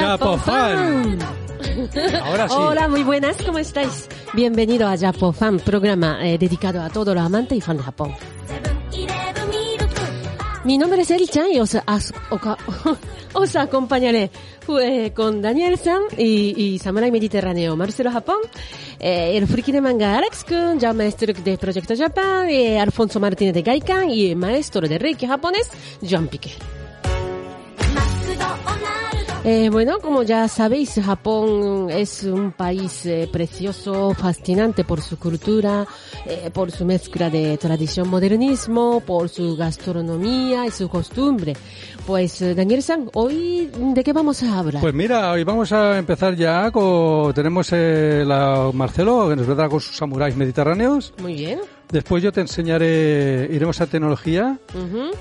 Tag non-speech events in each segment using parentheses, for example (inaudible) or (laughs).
Japofan. Ahora sí. Hola, muy buenas, ¿cómo estáis? Bienvenido a Japofan, programa eh, dedicado a todos los amantes y fan de Japón. Mi nombre es Eri-chan y os, as- (laughs) os acompañaré eh, con Daniel San y, y Samurai Mediterráneo Marcelo Japón, eh, el friki de manga Alex Kun, ya maestro de Proyecto Japan, eh, Alfonso Martínez de Gaikan y maestro de Reiki japonés, John Piqué. Eh, bueno, como ya sabéis, Japón es un país eh, precioso, fascinante por su cultura, eh, por su mezcla de tradición modernismo, por su gastronomía y su costumbre. Pues, eh, Daniel San, hoy, ¿de qué vamos a hablar? Pues mira, hoy vamos a empezar ya con... Tenemos eh, la Marcelo, que nos vendrá con sus samuráis mediterráneos. Muy bien. Después yo te enseñaré, iremos a tecnología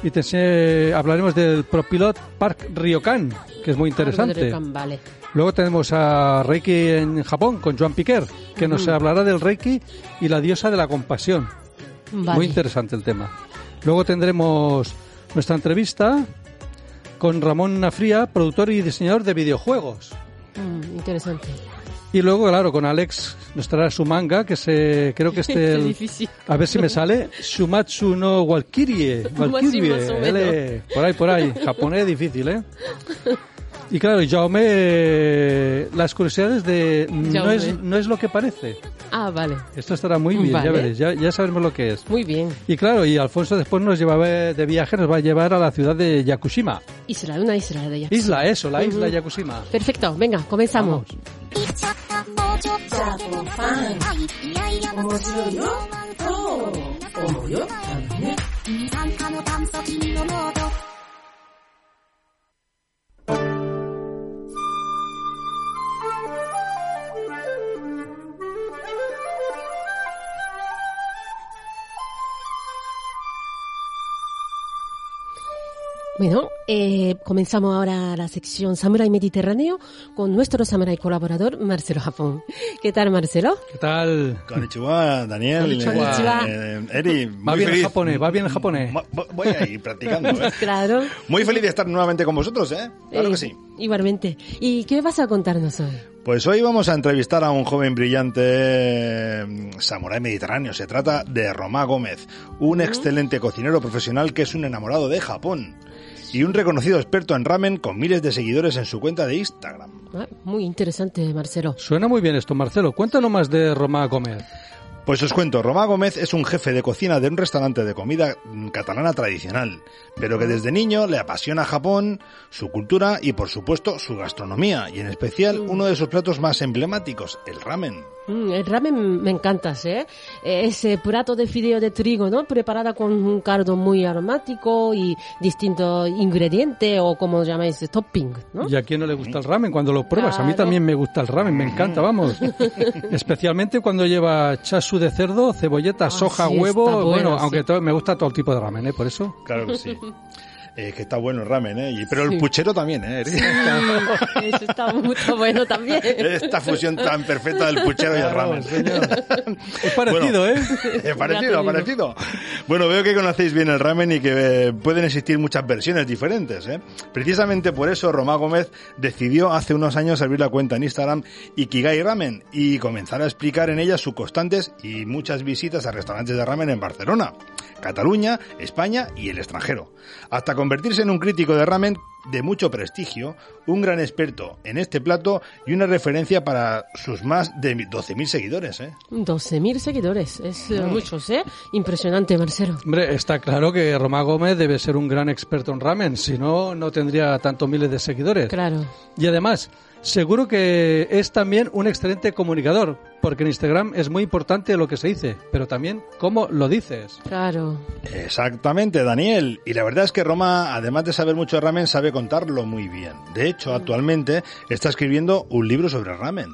y te enseñe- hablaremos del ProPilot Park Ryokan, que es muy interesante. Vale. Luego tenemos a Reiki en Japón con Joan Piquer, que nos hablará del Reiki y la diosa de la compasión. Vale. Muy interesante el tema. Luego tendremos nuestra entrevista con Ramón Nafría, productor y diseñador de videojuegos. Mm, interesante. Y luego, claro, con Alex nos traerá su manga, que se, creo que (laughs) este, el- a ver si me sale, Shumatsu no Walkirie, (laughs) Walkirie, ele, por ahí, por ahí, japonés difícil, ¿eh? (laughs) Y claro, Jaume, eh, las curiosidades de no es, no es lo que parece. Ah, vale. Esto estará muy bien, ya veréis, ya, ya sabremos lo que es. Muy bien. Y claro, y Alfonso después nos lleva de viaje, nos va a llevar a la ciudad de Yakushima. Isla, una isla de ella. Isla, eso, la isla Ujú. Yakushima. Perfecto, venga, comenzamos. Vamos. Bueno, eh, comenzamos ahora la sección Samurai Mediterráneo con nuestro samurai colaborador Marcelo Japón. ¿Qué tal, Marcelo? ¿Qué tal? Konnichiwa, Daniel. Konnichiwa. Eh, Eri, muy Va bien el feliz. japonés, va bien el japonés. Voy a ir practicando, ¿eh? (laughs) Claro. Muy feliz de estar nuevamente con vosotros, ¿eh? Claro Eh, que sí. Igualmente. ¿Y qué vas a contarnos hoy? Pues hoy vamos a entrevistar a un joven brillante eh, samurái mediterráneo. Se trata de Romá Gómez, un excelente cocinero profesional que es un enamorado de Japón y un reconocido experto en ramen con miles de seguidores en su cuenta de Instagram. Ah, muy interesante, Marcelo. Suena muy bien esto, Marcelo. Cuéntanos más de Roma Gómez. Pues os cuento, Romá Gómez es un jefe de cocina de un restaurante de comida catalana tradicional, pero que desde niño le apasiona Japón, su cultura y por supuesto su gastronomía, y en especial uno de sus platos más emblemáticos, el ramen. Mm, el ramen me encanta, ¿eh? Eh, Ese plato de fideo de trigo, ¿no? Preparada con un caldo muy aromático y distintos ingredientes o como llamáis, topping, ¿no? ¿Y a quién no le gusta el ramen cuando lo pruebas? A mí también me gusta el ramen, me encanta, vamos. (laughs) Especialmente cuando lleva chasu de cerdo, cebolleta, soja, Ah, sí, huevo. bueno, bueno, sí. aunque todo- me gusta todo el tipo de ramen, ¿eh? Por eso. Claro que sí. 嗯 (laughs) Eh, que está bueno el ramen, ¿eh? Y- pero Sí. el puchero también, ¿eh? Eso está muy bueno también. Esta fusión tan perfecta del puchero y el ramen. señor. (laughs) Es parecido, ¿eh? Eh, parecido, te digo. parecido. Bueno, veo que conocéis bien el ramen y que eh, pueden existir muchas versiones diferentes. ¿eh? Precisamente por eso Romá Gómez decidió hace unos años abrir la cuenta en Instagram Ikigai Ramen y comenzar a explicar en ella sus constantes y muchas visitas a restaurantes de ramen en Barcelona, Cataluña, España y el extranjero. Hasta convertirse en un crítico de ramen de mucho prestigio, un gran experto en este plato y una referencia para sus más de 12.000 seguidores. ¿eh? 12.000 seguidores, es eh, muchos, ¿eh? Impresionante, Marcelo. Hombre, está claro que Roma Gómez debe ser un gran experto en ramen, si no, no tendría tantos miles de seguidores. Claro. Y además, seguro que es también un excelente comunicador, porque en Instagram es muy importante lo que se dice, pero también cómo lo dices. Claro. Exactamente, Daniel. Y la verdad es que Roma, además de saber mucho de ramen, sabe contarlo muy bien. De hecho, actualmente está escribiendo un libro sobre ramen.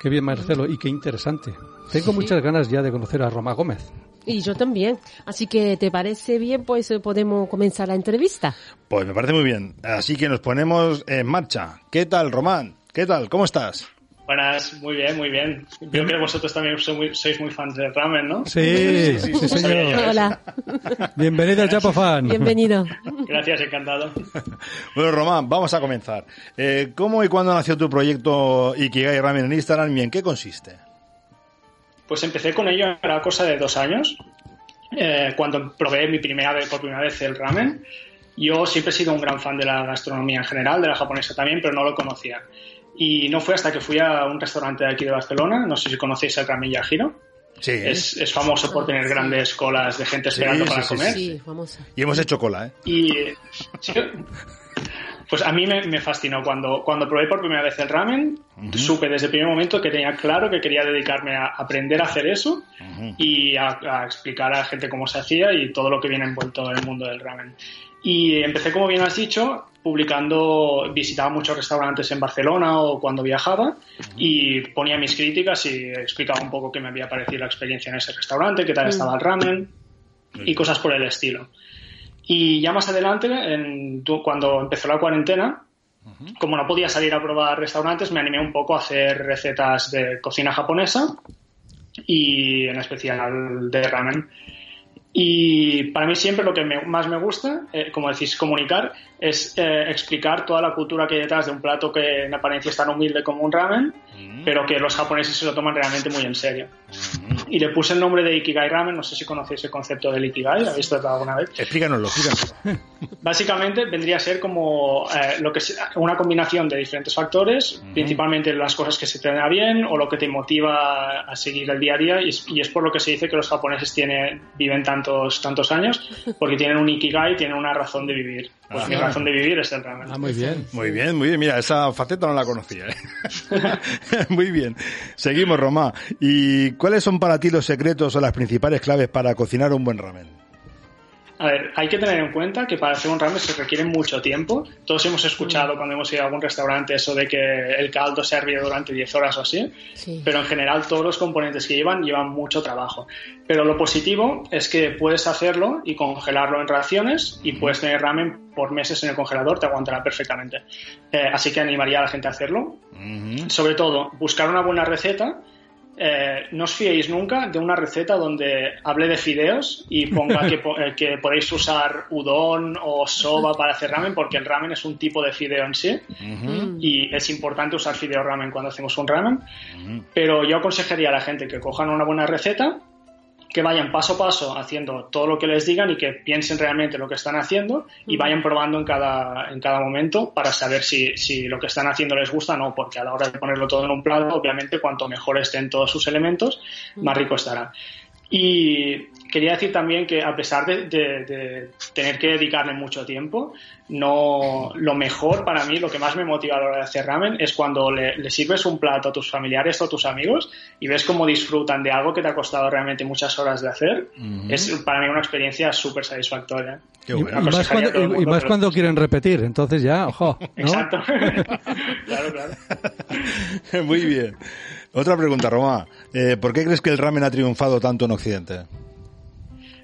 Qué bien, Marcelo, y qué interesante. Tengo muchas ganas ya de conocer a Roma Gómez. Y yo también. Así que, ¿te parece bien? Pues eh, podemos comenzar la entrevista. Pues me parece muy bien. Así que nos ponemos en marcha. ¿Qué tal, Román? ¿Qué tal? ¿Cómo estás? Buenas, muy bien, muy bien. Veo que vosotros también sois muy, sois muy fans de ramen, ¿no? Sí, sí, sí, señor. Hola. Bienvenido al Chapo Fan. Bienvenido. Gracias, encantado. Bueno, Román, vamos a comenzar. Eh, ¿Cómo y cuándo nació tu proyecto Ikigai Ramen en Instagram y en qué consiste? Pues empecé con ello a la cosa de dos años, eh, cuando probé mi primera vez, por primera vez el ramen. Yo siempre he sido un gran fan de la gastronomía en general, de la japonesa también, pero no lo conocía. Y no fue hasta que fui a un restaurante de aquí de Barcelona, no sé si conocéis el Ramen Yajiro. Sí. Es, es famoso por tener grandes colas de gente esperando sí, para sí, comer. Sí, famosa. Y hemos hecho cola, ¿eh? Y sí, pues a mí me, me fascinó. Cuando, cuando probé por primera vez el ramen, supe desde el primer momento que tenía claro que quería dedicarme a aprender a hacer eso y a, a explicar a la gente cómo se hacía y todo lo que viene envuelto en el mundo del ramen. Y empecé, como bien has dicho, publicando, visitaba muchos restaurantes en Barcelona o cuando viajaba y ponía mis críticas y explicaba un poco qué me había parecido la experiencia en ese restaurante, qué tal estaba el ramen y cosas por el estilo. Y ya más adelante, en- cuando empezó la cuarentena, como no podía salir a probar restaurantes, me animé un poco a hacer recetas de cocina japonesa y en especial de ramen. Y para mí siempre lo que me- más me gusta, eh, como decís, comunicar, es eh, explicar toda la cultura que hay detrás de un plato que en apariencia es tan humilde como un ramen, pero que los japoneses se lo toman realmente muy en serio. Y le puse el nombre de Ikigai Ramen, no sé si conocéis el concepto del Ikigai, ¿lo habéis tratado alguna vez? Explícanoslo, explícanoslo. (laughs) Básicamente vendría a ser como eh, lo que es una combinación de diferentes factores, principalmente las cosas que se te dan bien o lo que te motiva a seguir el día a día y es, y es por lo que se dice que los japoneses tienen, viven tantos tantos años porque tienen un ikigai, tienen una razón de vivir. Pues mi razón de vivir es el ramen. Ah, muy bien. Muy bien, muy bien. Mira, esa faceta no la conocía. ¿eh? (laughs) muy bien. Seguimos, Romá. ¿Y cuáles son para ti los secretos o las principales claves para cocinar un buen ramen? A ver, hay que tener en cuenta que para hacer un ramen se requiere mucho tiempo. Todos hemos escuchado cuando hemos ido a algún restaurante eso de que el caldo se ha hervido durante 10 horas o así. Sí. pero en general todos los componentes que llevan llevan mucho trabajo. Pero lo positivo es que puedes hacerlo y congelarlo en raciones y puedes tener ramen por meses en el congelador, te aguantará perfectamente. Eh, así que animaría a la gente a hacerlo. Sobre todo, buscar una buena receta. Eh, no os fiéis nunca de una receta donde hable de fideos y ponga que, (laughs) po- eh, que podéis usar udon o soba para hacer ramen, porque el ramen es un tipo de fideo en sí. Y es importante usar fideo ramen cuando hacemos un ramen. Pero yo aconsejaría a la gente que cojan una buena receta, que vayan paso a paso haciendo todo lo que les digan y que piensen realmente lo que están haciendo y vayan probando en cada, en cada momento para saber si, si lo que están haciendo les gusta o no, porque a la hora de ponerlo todo en un plato, obviamente cuanto mejor estén todos sus elementos, más rico estará. Y quería decir también que a pesar de, de- de tener que dedicarle mucho tiempo, no lo mejor para mí, lo que más me motiva a la hora de hacer ramen es cuando le, le sirves un plato a tus familiares o a tus amigos y ves cómo disfrutan de algo que te ha costado realmente muchas horas de hacer. Es para mí una experiencia súper satisfactoria. Qué Y, bueno. y más cuando, y- y mundo más que lo- cuando quieren repetir, entonces ya, ojo. ¿no? Exacto. (laughs) claro, claro. Muy bien. Otra pregunta, Romá. Eh, ¿Por qué crees que el ramen ha triunfado tanto en Occidente?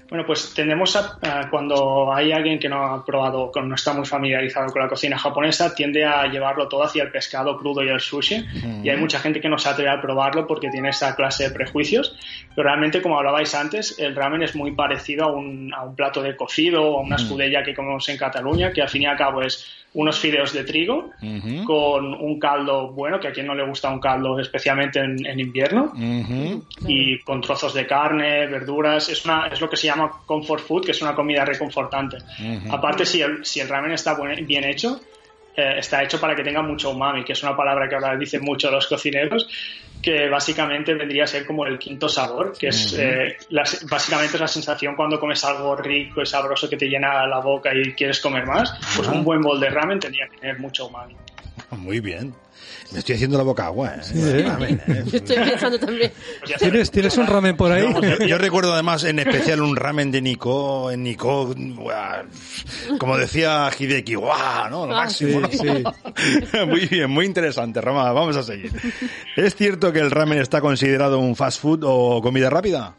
Bueno, pues tendemos a, a cuando hay alguien que no ha probado, que no está muy familiarizado con la cocina japonesa, tiende a llevarlo todo hacia el pescado crudo y el sushi. Y hay mucha gente que no se atreve a probarlo porque tiene esa clase de prejuicios. Pero realmente, como hablabais antes, el ramen es muy parecido a un, a un plato de cocido o a una escudella que comemos en Cataluña, que al fin y al cabo es unos fideos de trigo con un caldo bueno, que a quien no le gusta un caldo, especialmente en, en invierno Ujú. y con trozos de carne, verduras. Es, una, es lo que se llama llama comfort food, que es una comida reconfortante. Aparte, si el, si el ramen está buen- bien hecho, eh, está hecho para que tenga mucho umami, que es una palabra que ahora dicen mucho los cocineros, que básicamente vendría a ser como el quinto sabor, que es eh, la- básicamente es la sensación cuando comes algo rico y sabroso que te llena la boca y quieres comer más, pues Ajá. un buen bol de ramen tendría que tener mucho umami. (laughs) Muy bien. Me estoy haciendo la boca agua, ¿eh? ¿eh? Ramen, ¿eh? (laughs) Yo estoy pensando también. ¿Tienes, ¿Tienes un ramen por ahí? Yo, yo recuerdo además en especial un ramen de Nico, en Nico, como decía Hideki, guau, ¿no? Lo Ah, máximo, ¿no? sí, (laughs) muy bien, muy interesante, Roma, vamos a seguir. ¿Es cierto que el ramen está considerado un fast food o comida rápida?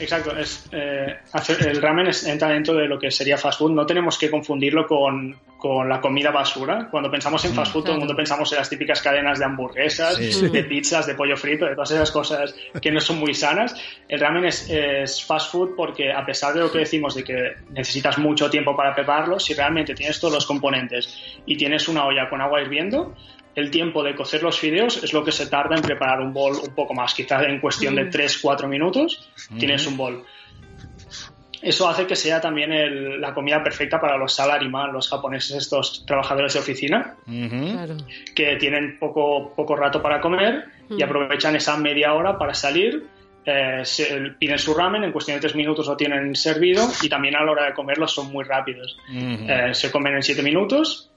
Exacto, es, eh, el ramen es- entra dentro de lo que sería fast food. No tenemos que confundirlo con, con la comida basura. Cuando pensamos en fast food, todo el mundo pensamos en las típicas cadenas de hamburguesas, Sí. de pizzas, de pollo frito, de todas esas cosas que no son muy sanas. El ramen es, es fast food porque, a pesar de lo que decimos de que necesitas mucho tiempo para prepararlo, si realmente tienes todos los componentes y tienes una olla con agua hirviendo, el tiempo de cocer los fideos es lo que se tarda en preparar un bol un poco más. Quizás en cuestión de 3-4 minutos tienes un bol. Eso hace que sea también el- la comida perfecta para los salaryman, los japoneses, estos trabajadores de oficina. Claro. que tienen poco, poco rato para comer y aprovechan esa media hora para salir. eh, se- piden su ramen, en cuestión de tres minutos lo tienen servido y también a la hora de comerlo son muy rápidos. Eh, se comen en siete minutos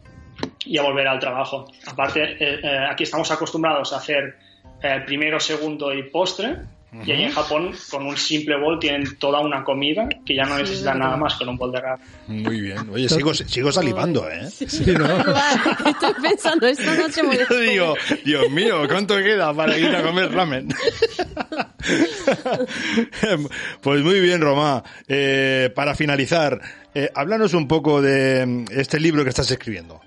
y a volver al trabajo. Aparte, eh, eh, aquí estamos acostumbrados a hacer eh, primero, segundo y postre. Y ahí en Japón, con un simple bol, tienen toda una comida que ya no necesitan nada más con un bol de ramen. Muy bien. Oye, sigo, sigo salivando, ¿eh? Sí, ¿no? (laughs) Estoy pensando, esta noche (laughs) voy a Yo digo, Dios mío, ¿cuánto queda para ir a comer ramen? (laughs) pues muy bien, Romá. Eh, para finalizar, eh, háblanos un poco de mm, este libro que estás escribiendo.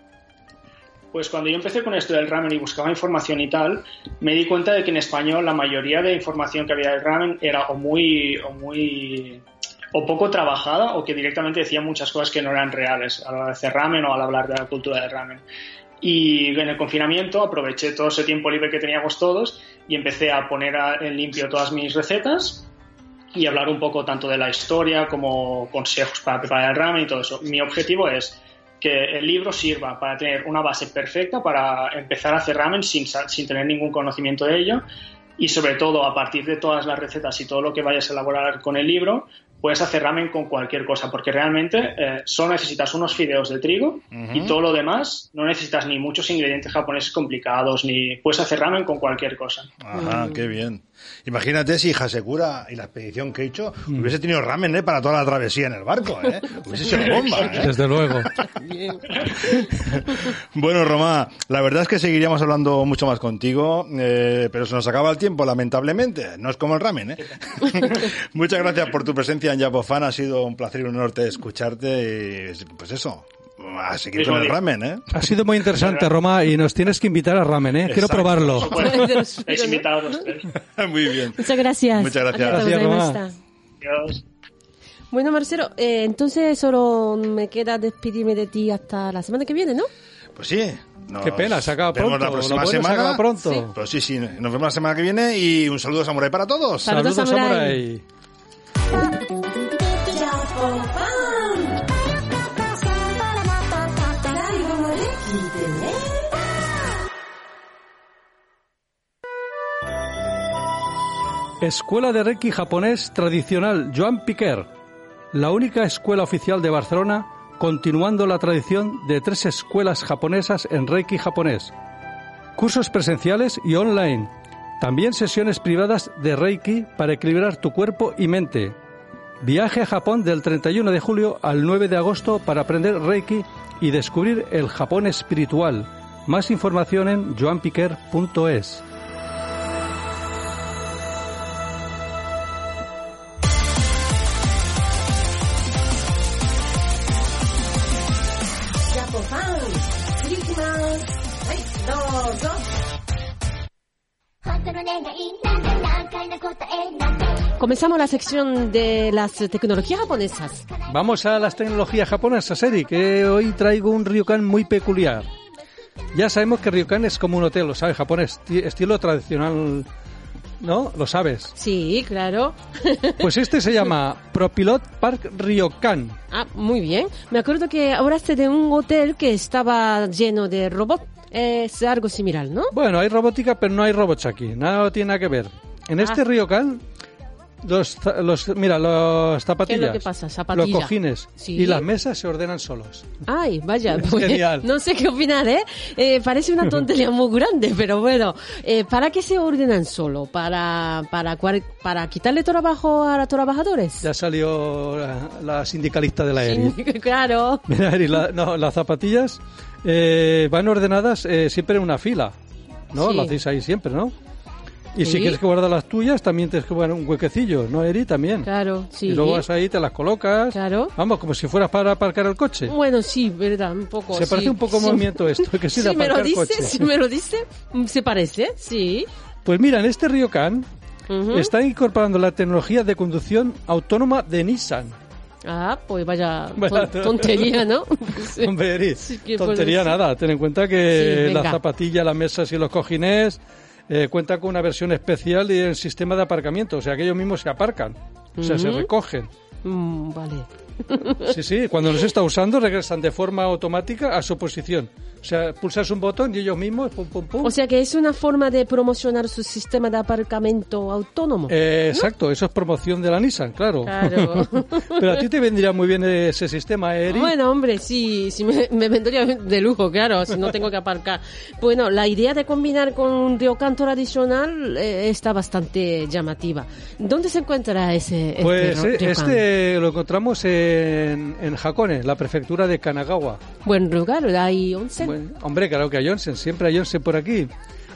Pues cuando yo empecé con esto del ramen y buscaba información y tal, me di cuenta de que en español la mayoría de información que había del ramen era o muy, o muy, o poco trabajada o que directamente decía muchas cosas que no eran reales a la hora de ramen o al hablar de la cultura del ramen. Y en el confinamiento aproveché todo ese tiempo libre que teníamos todos y empecé a poner en limpio todas mis recetas y hablar un poco tanto de la historia como consejos para preparar el ramen y todo eso. Mi objetivo es que el libro sirva para tener una base perfecta para empezar a hacer ramen sin, sin tener ningún conocimiento de ello. Y sobre todo a partir de todas las recetas y todo lo que vayas a elaborar con el libro puedes hacer ramen con cualquier cosa porque realmente eh, solo necesitas unos fideos de trigo y todo lo demás no necesitas ni muchos ingredientes japoneses complicados ni puedes hacer ramen con cualquier cosa. Ajá, qué bien. Imagínate si Hasekura y la expedición que he hecho hubiese tenido ramen ¿eh? para toda la travesía en el barco, ¿eh? Hubiese sido bomba, (laughs) ¿eh? Desde luego. (laughs) Bueno, Romá, la verdad es que seguiríamos hablando mucho más contigo, eh, pero se nos acaba el tiempo, lamentablemente. No es como el ramen, ¿eh? (laughs) Muchas gracias por tu presencia en Japofan. Ha sido un placer y un honor escucharte. Y, pues eso, a seguir con el día. ramen, ¿eh? Ha sido muy interesante, Roma, y nos tienes que invitar a ramen, ¿eh? Quiero probarlo. Bueno, es invitado a los tres. Muy bien. Muchas gracias. Muchas gracias. Gracias, Roma. Adiós. Bueno, Marcelo, eh, entonces solo me queda despedirme de ti hasta la semana que viene, ¿no? Pues sí. nos Qué pena, se acaba vemos pronto. la próxima se semana. acaba pronto. Sí. Pues sí, sí. Nos vemos la semana que viene y un saludo samurai para todos. Saludos, Saludos, samurai. samurai. Escuela de Reiki japonés tradicional Joan Piquer, la única escuela oficial de Barcelona, continuando la tradición de tres escuelas japonesas en Reiki japonés. Cursos presenciales y online. También sesiones privadas de Reiki para equilibrar tu cuerpo y mente. Viaje a Japón del 31 de julio al 9 de agosto para aprender Reiki y descubrir el Japón espiritual. Más información en joanpiquer.es. Comenzamos la sección de las tecnologías japonesas. Vamos a las tecnologías japonesas, Eric, que hoy traigo un ryokan muy peculiar. Ya sabemos que ryokan es como un hotel, lo sabe, japonés, ti- estilo tradicional ¿no? Lo sabes. Sí, claro. (laughs) Pues este se llama Propilot Park Ryokan. Ah, muy bien. Me acuerdo que hablaste de un hotel que estaba lleno de robots. Es algo similar, ¿no? Bueno, hay robótica, pero no hay robots aquí. Nada tiene nada que ver. En este Ah. Ryokan, los, los, mira, los zapatillas, que pasa? Zapatilla. los cojines Sí. y las mesas se ordenan solos. Ay, vaya, Es pues, genial. no sé qué opinar, ¿eh? Eh, Parece una tontería muy grande, pero bueno, eh, ¿para qué se ordenan solo? ¿Para, para, para quitarle trabajo a los trabajadores? Ya salió la, la sindicalista de la ERI. (laughs) Claro. Mira, Eri, la- no, las zapatillas eh, van ordenadas eh, siempre en una fila, ¿no? Sí. Lo hacéis ahí siempre, ¿no? Y si quieres que guardar las tuyas, también tienes que guardar un huequecillo, ¿no, Eri? También. Claro, sí. Y luego vas ahí, te las colocas. Claro. Vamos, como si fueras para aparcar el coche. Bueno, sí, verdad, un poco. Se sí. parece un poco Sí. movimiento esto, que sí de Si me lo dice, coche. si me lo dice, se parece, sí. Pues mira, en este Ryokan Ujú. está incorporando la tecnología de conducción autónoma de Nissan. Ah, pues vaya Vaya. ton- tontería, ¿no? (laughs) Hombre, Eri, Sí, tontería nada. Ten en cuenta que Sí, las zapatillas, las mesas y los cojines eh, cuentan con una versión especial del sistema de aparcamiento. O sea, que ellos mismos se aparcan. O sea, se recogen. Mm, vale. Sí, sí. Cuando los está usando, regresan de forma automática a su posición. O sea, pulsas un botón y ellos mismos, pum, pum, pum. O sea que es una forma de promocionar su sistema de aparcamiento autónomo. Eh, exacto, eso es promoción de la Nissan, claro. Claro. (laughs) Pero a ti te vendría muy bien ese sistema, Eri. Bueno, hombre, sí, sí me, me vendría de lujo, claro, si no tengo que aparcar. Bueno, la idea de combinar con un ryokan tradicional eh, está bastante llamativa. ¿Dónde se encuentra ese este Pues ro- eh, este lo encontramos en, en Hakone, la prefectura de Kanagawa. Buen lugar, hay onsen. Bueno, hombre, claro que hay onsen, siempre hay onsen por aquí.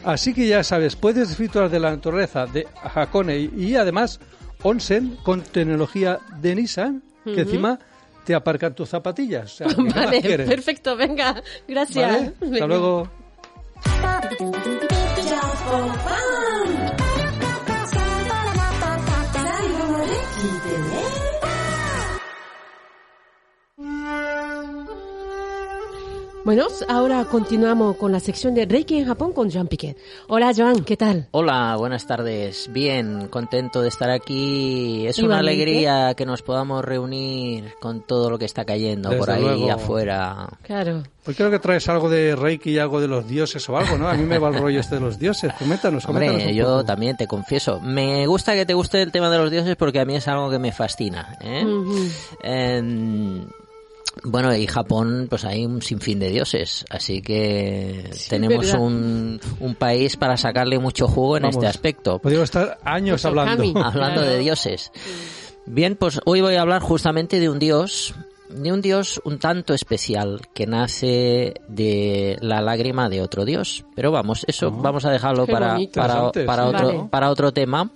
Así que ya sabes, puedes disfrutar de la naturaleza de Hakone y, y además onsen con tecnología de Nissan, que encima te aparcan tus zapatillas. O sea, (laughs) ¿qué más Vale, perfecto, venga, gracias. ¿Vale? Hasta Venga. luego. Bueno, ahora continuamos con la sección de Reiki en Japón con Joan Piquet. Hola Joan, ¿qué tal? Hola, buenas tardes. Bien, contento de estar aquí. Es una alegría que nos podamos reunir con todo lo que está cayendo por Desde ahí luego. afuera. Claro. Hoy creo que traes algo de Reiki y algo de los dioses o algo, ¿no? A mí me va el rollo este de los dioses. Coméntanos, coméntanos Hombre, un yo poco. también te confieso. Me gusta que te guste el tema de los dioses porque a mí es algo que me fascina. ¿eh? Ujú. Em, bueno, y Japón, pues hay un sinfín de dioses, así que tenemos un, un país para sacarle mucho jugo en Vamos, este aspecto. Podríamos estar años Pues hablando. (laughs) Hablando de dioses. Bien, pues hoy voy a hablar justamente de un dios, de un dios un tanto especial que nace de la lágrima de otro dios. Pero vamos, eso vamos a dejarlo para, bonito. para, otro, Vale. para otro tema.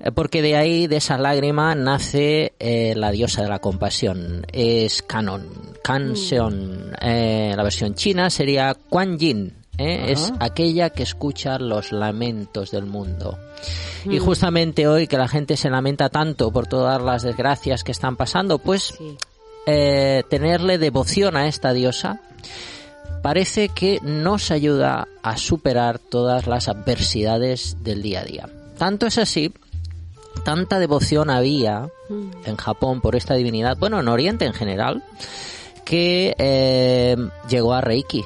Eh, Porque de ahí, de esa lágrima, nace eh, la diosa de la compasión. Es Canon. Kanseon. Eh, la versión china sería Quan Yin. ¿eh? Es aquella que escucha los lamentos del mundo. Y justamente hoy que la gente se lamenta tanto por todas las desgracias que están pasando, pues Sí. tenerle devoción a esta diosa parece que nos ayuda a superar todas las adversidades del día a día. Tanto es así, tanta devoción había en Japón por esta divinidad, bueno, en Oriente en general, que eh, llegó a Reiki.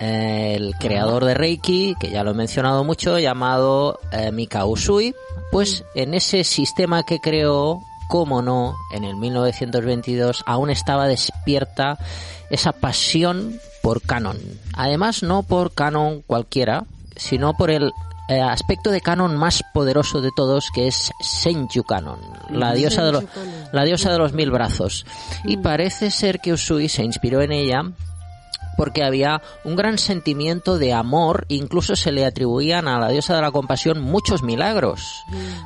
El creador de Reiki, que ya lo he mencionado mucho, llamado eh, Mikao Usui, pues en ese sistema que creó, cómo no, en el 1922 aún estaba despierta esa pasión por canon. Además, no por canon cualquiera, sino por el eh, aspecto de canon más poderoso de todos, que es Senju Canon, la diosa de, los, la diosa de los mil brazos. Y parece ser que Usui se inspiró en ella porque había un gran sentimiento de amor, incluso se le atribuían a la diosa de la compasión muchos milagros.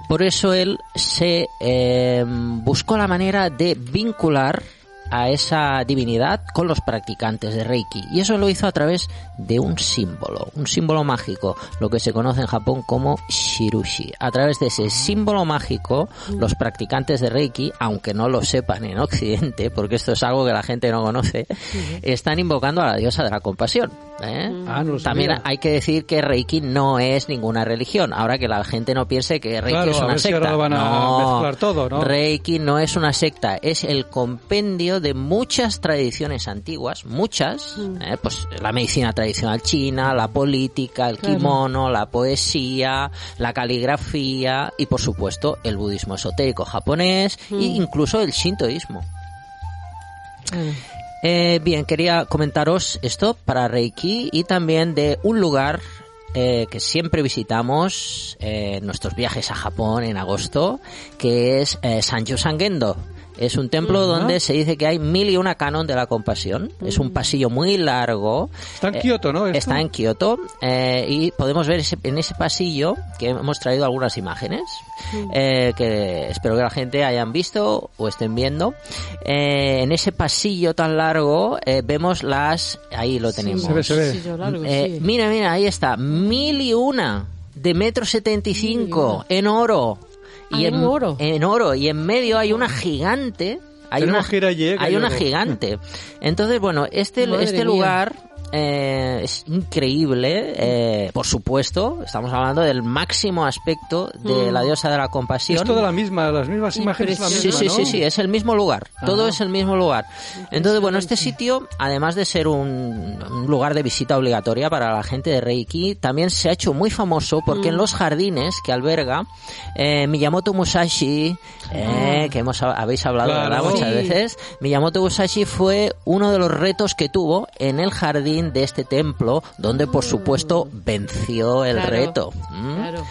Por eso él se eh, buscó la manera de vincular a esa divinidad con los practicantes de Reiki. Y eso lo hizo a través de un símbolo, un símbolo mágico, lo que se conoce en Japón como Shirushi. A través de ese símbolo mágico, los practicantes de Reiki, aunque no lo sepan en Occidente, porque esto es algo que la gente no conoce, están invocando a la diosa de la compasión. ¿Eh? Ah, no lo También sabía. hay que decir que Reiki no es ninguna religión. Ahora que la gente no piense que Reiki Claro, es a una si secta. ahora lo van a no, mezclar todo, ¿no? Reiki no es una secta, es el compendio de muchas tradiciones antiguas, muchas, Mm. ¿eh? pues la medicina tradicional china, la política, el Claro. kimono, la poesía, la caligrafía y por supuesto el budismo esotérico japonés e Mm. incluso el shintoísmo. Ah, Eh, bien, quería comentaros esto para Reiki y también de un lugar eh, que siempre visitamos eh, en nuestros viajes a Japón en agosto, que es eh, Sanjo Sangendo. Es un templo donde se dice que hay mil y una canon de la compasión. Es un pasillo muy largo. Está en Eh, Kioto, ¿no? esto? Está en Kioto eh, y podemos ver ese- en ese pasillo que hemos traído algunas imágenes eh, que espero que la gente hayan visto o estén viendo. Eh, en ese pasillo tan largo eh, vemos las... Ahí lo tenemos. Se ve, se ve. sí, yo largo, Eh, sí. Mira, mira, ahí está. Mil y una de metro setenta y cinco en oro. Ah, en oro. En oro. Y en medio hay una gigante. Hay Tenemos una, que ir allí, que hay una gigante. Entonces, bueno, este, Madre este mía. lugar eh, es increíble. eh, por supuesto, estamos hablando del máximo aspecto de Mm. la diosa de la compasión. Es toda la misma, las mismas imágenes. La. Sí, misma, sí, ¿no? sí, sí, es el mismo lugar. Todo es el mismo lugar. Entonces, bueno, este sitio, además de ser un, un lugar de visita obligatoria para la gente de Reiki, también se ha hecho muy famoso porque en los jardines que alberga eh, Miyamoto Musashi, eh, que hemos habéis hablado muchas Sí. veces, Miyamoto Musashi fue uno de los retos que tuvo en el jardín de este templo, donde por supuesto venció el Claro, reto. ¿Mm? Claro.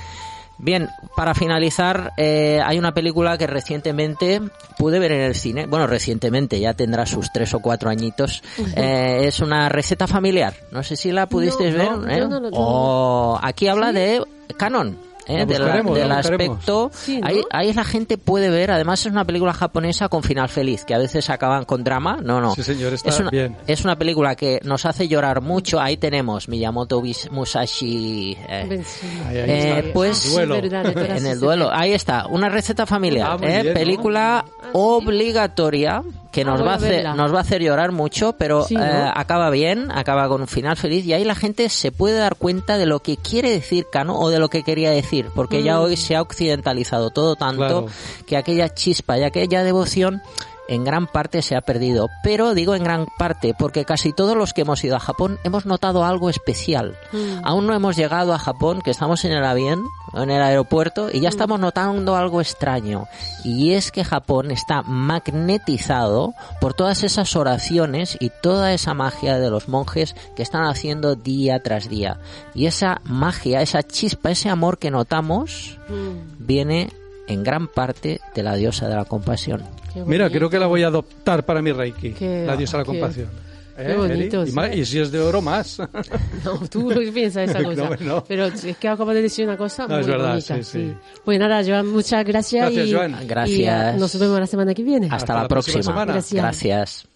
Bien, para finalizar, eh, hay una película que recientemente pude ver en el cine. Bueno, recientemente, ya tendrá sus tres o cuatro añitos. Eh, es una receta familiar. No sé si la pudisteis No, ver. no, ¿eh? yo no lo- O aquí habla de canon. ¿Eh? La de la- buscaremos, la del buscaremos. aspecto Sí, ¿no? ahí, ahí la gente puede ver además es una película japonesa con final feliz que a veces acaban con drama no no Sí, señor, está es una, bien. es una película que nos hace llorar mucho ahí tenemos Miyamoto Musashi eh. Ahí, ahí Eh, está. pues- Ah, sí, Duelo. en el duelo. Ahí está, una receta familiar, Ah, ¿eh? bien, ¿no? película obligatoria que nos va a hacer verla. nos va a hacer llorar mucho, pero Sí, ¿no? eh, acaba bien, acaba con un final feliz y ahí la gente se puede dar cuenta de lo que quiere decir Cano o de lo que quería decir, porque ya Mm. hoy se ha occidentalizado todo tanto Claro. que aquella chispa y aquella devoción en gran parte se ha perdido. Pero digo en gran parte porque casi todos los que hemos ido a Japón hemos notado algo especial. Mm. Aún no hemos llegado a Japón, que estamos en el avión, en el aeropuerto, y ya estamos notando algo extraño. Y es que Japón está magnetizado por todas esas oraciones y toda esa magia de los monjes que están haciendo día tras día. Y esa magia, esa chispa, ese amor que notamos, Mm, viene en gran parte de la diosa de la compasión. Mira, creo que la voy a adoptar para mi Reiki. Qué- la diosa de la qué- compasión. qué ¿Eh, bonito? Y, sí. más- y si es de oro, más. (laughs) No, tú lo piensas esa (laughs) No, cosa. no. Pero es que acabo de decir una cosa No, muy es verdad, bonita. sí, sí. Pues nada, Joan, muchas gracias. Gracias, y, Joan. Gracias. y, nos vemos la semana que viene. Hasta, Hasta la, la próxima. Gracias. Gracias.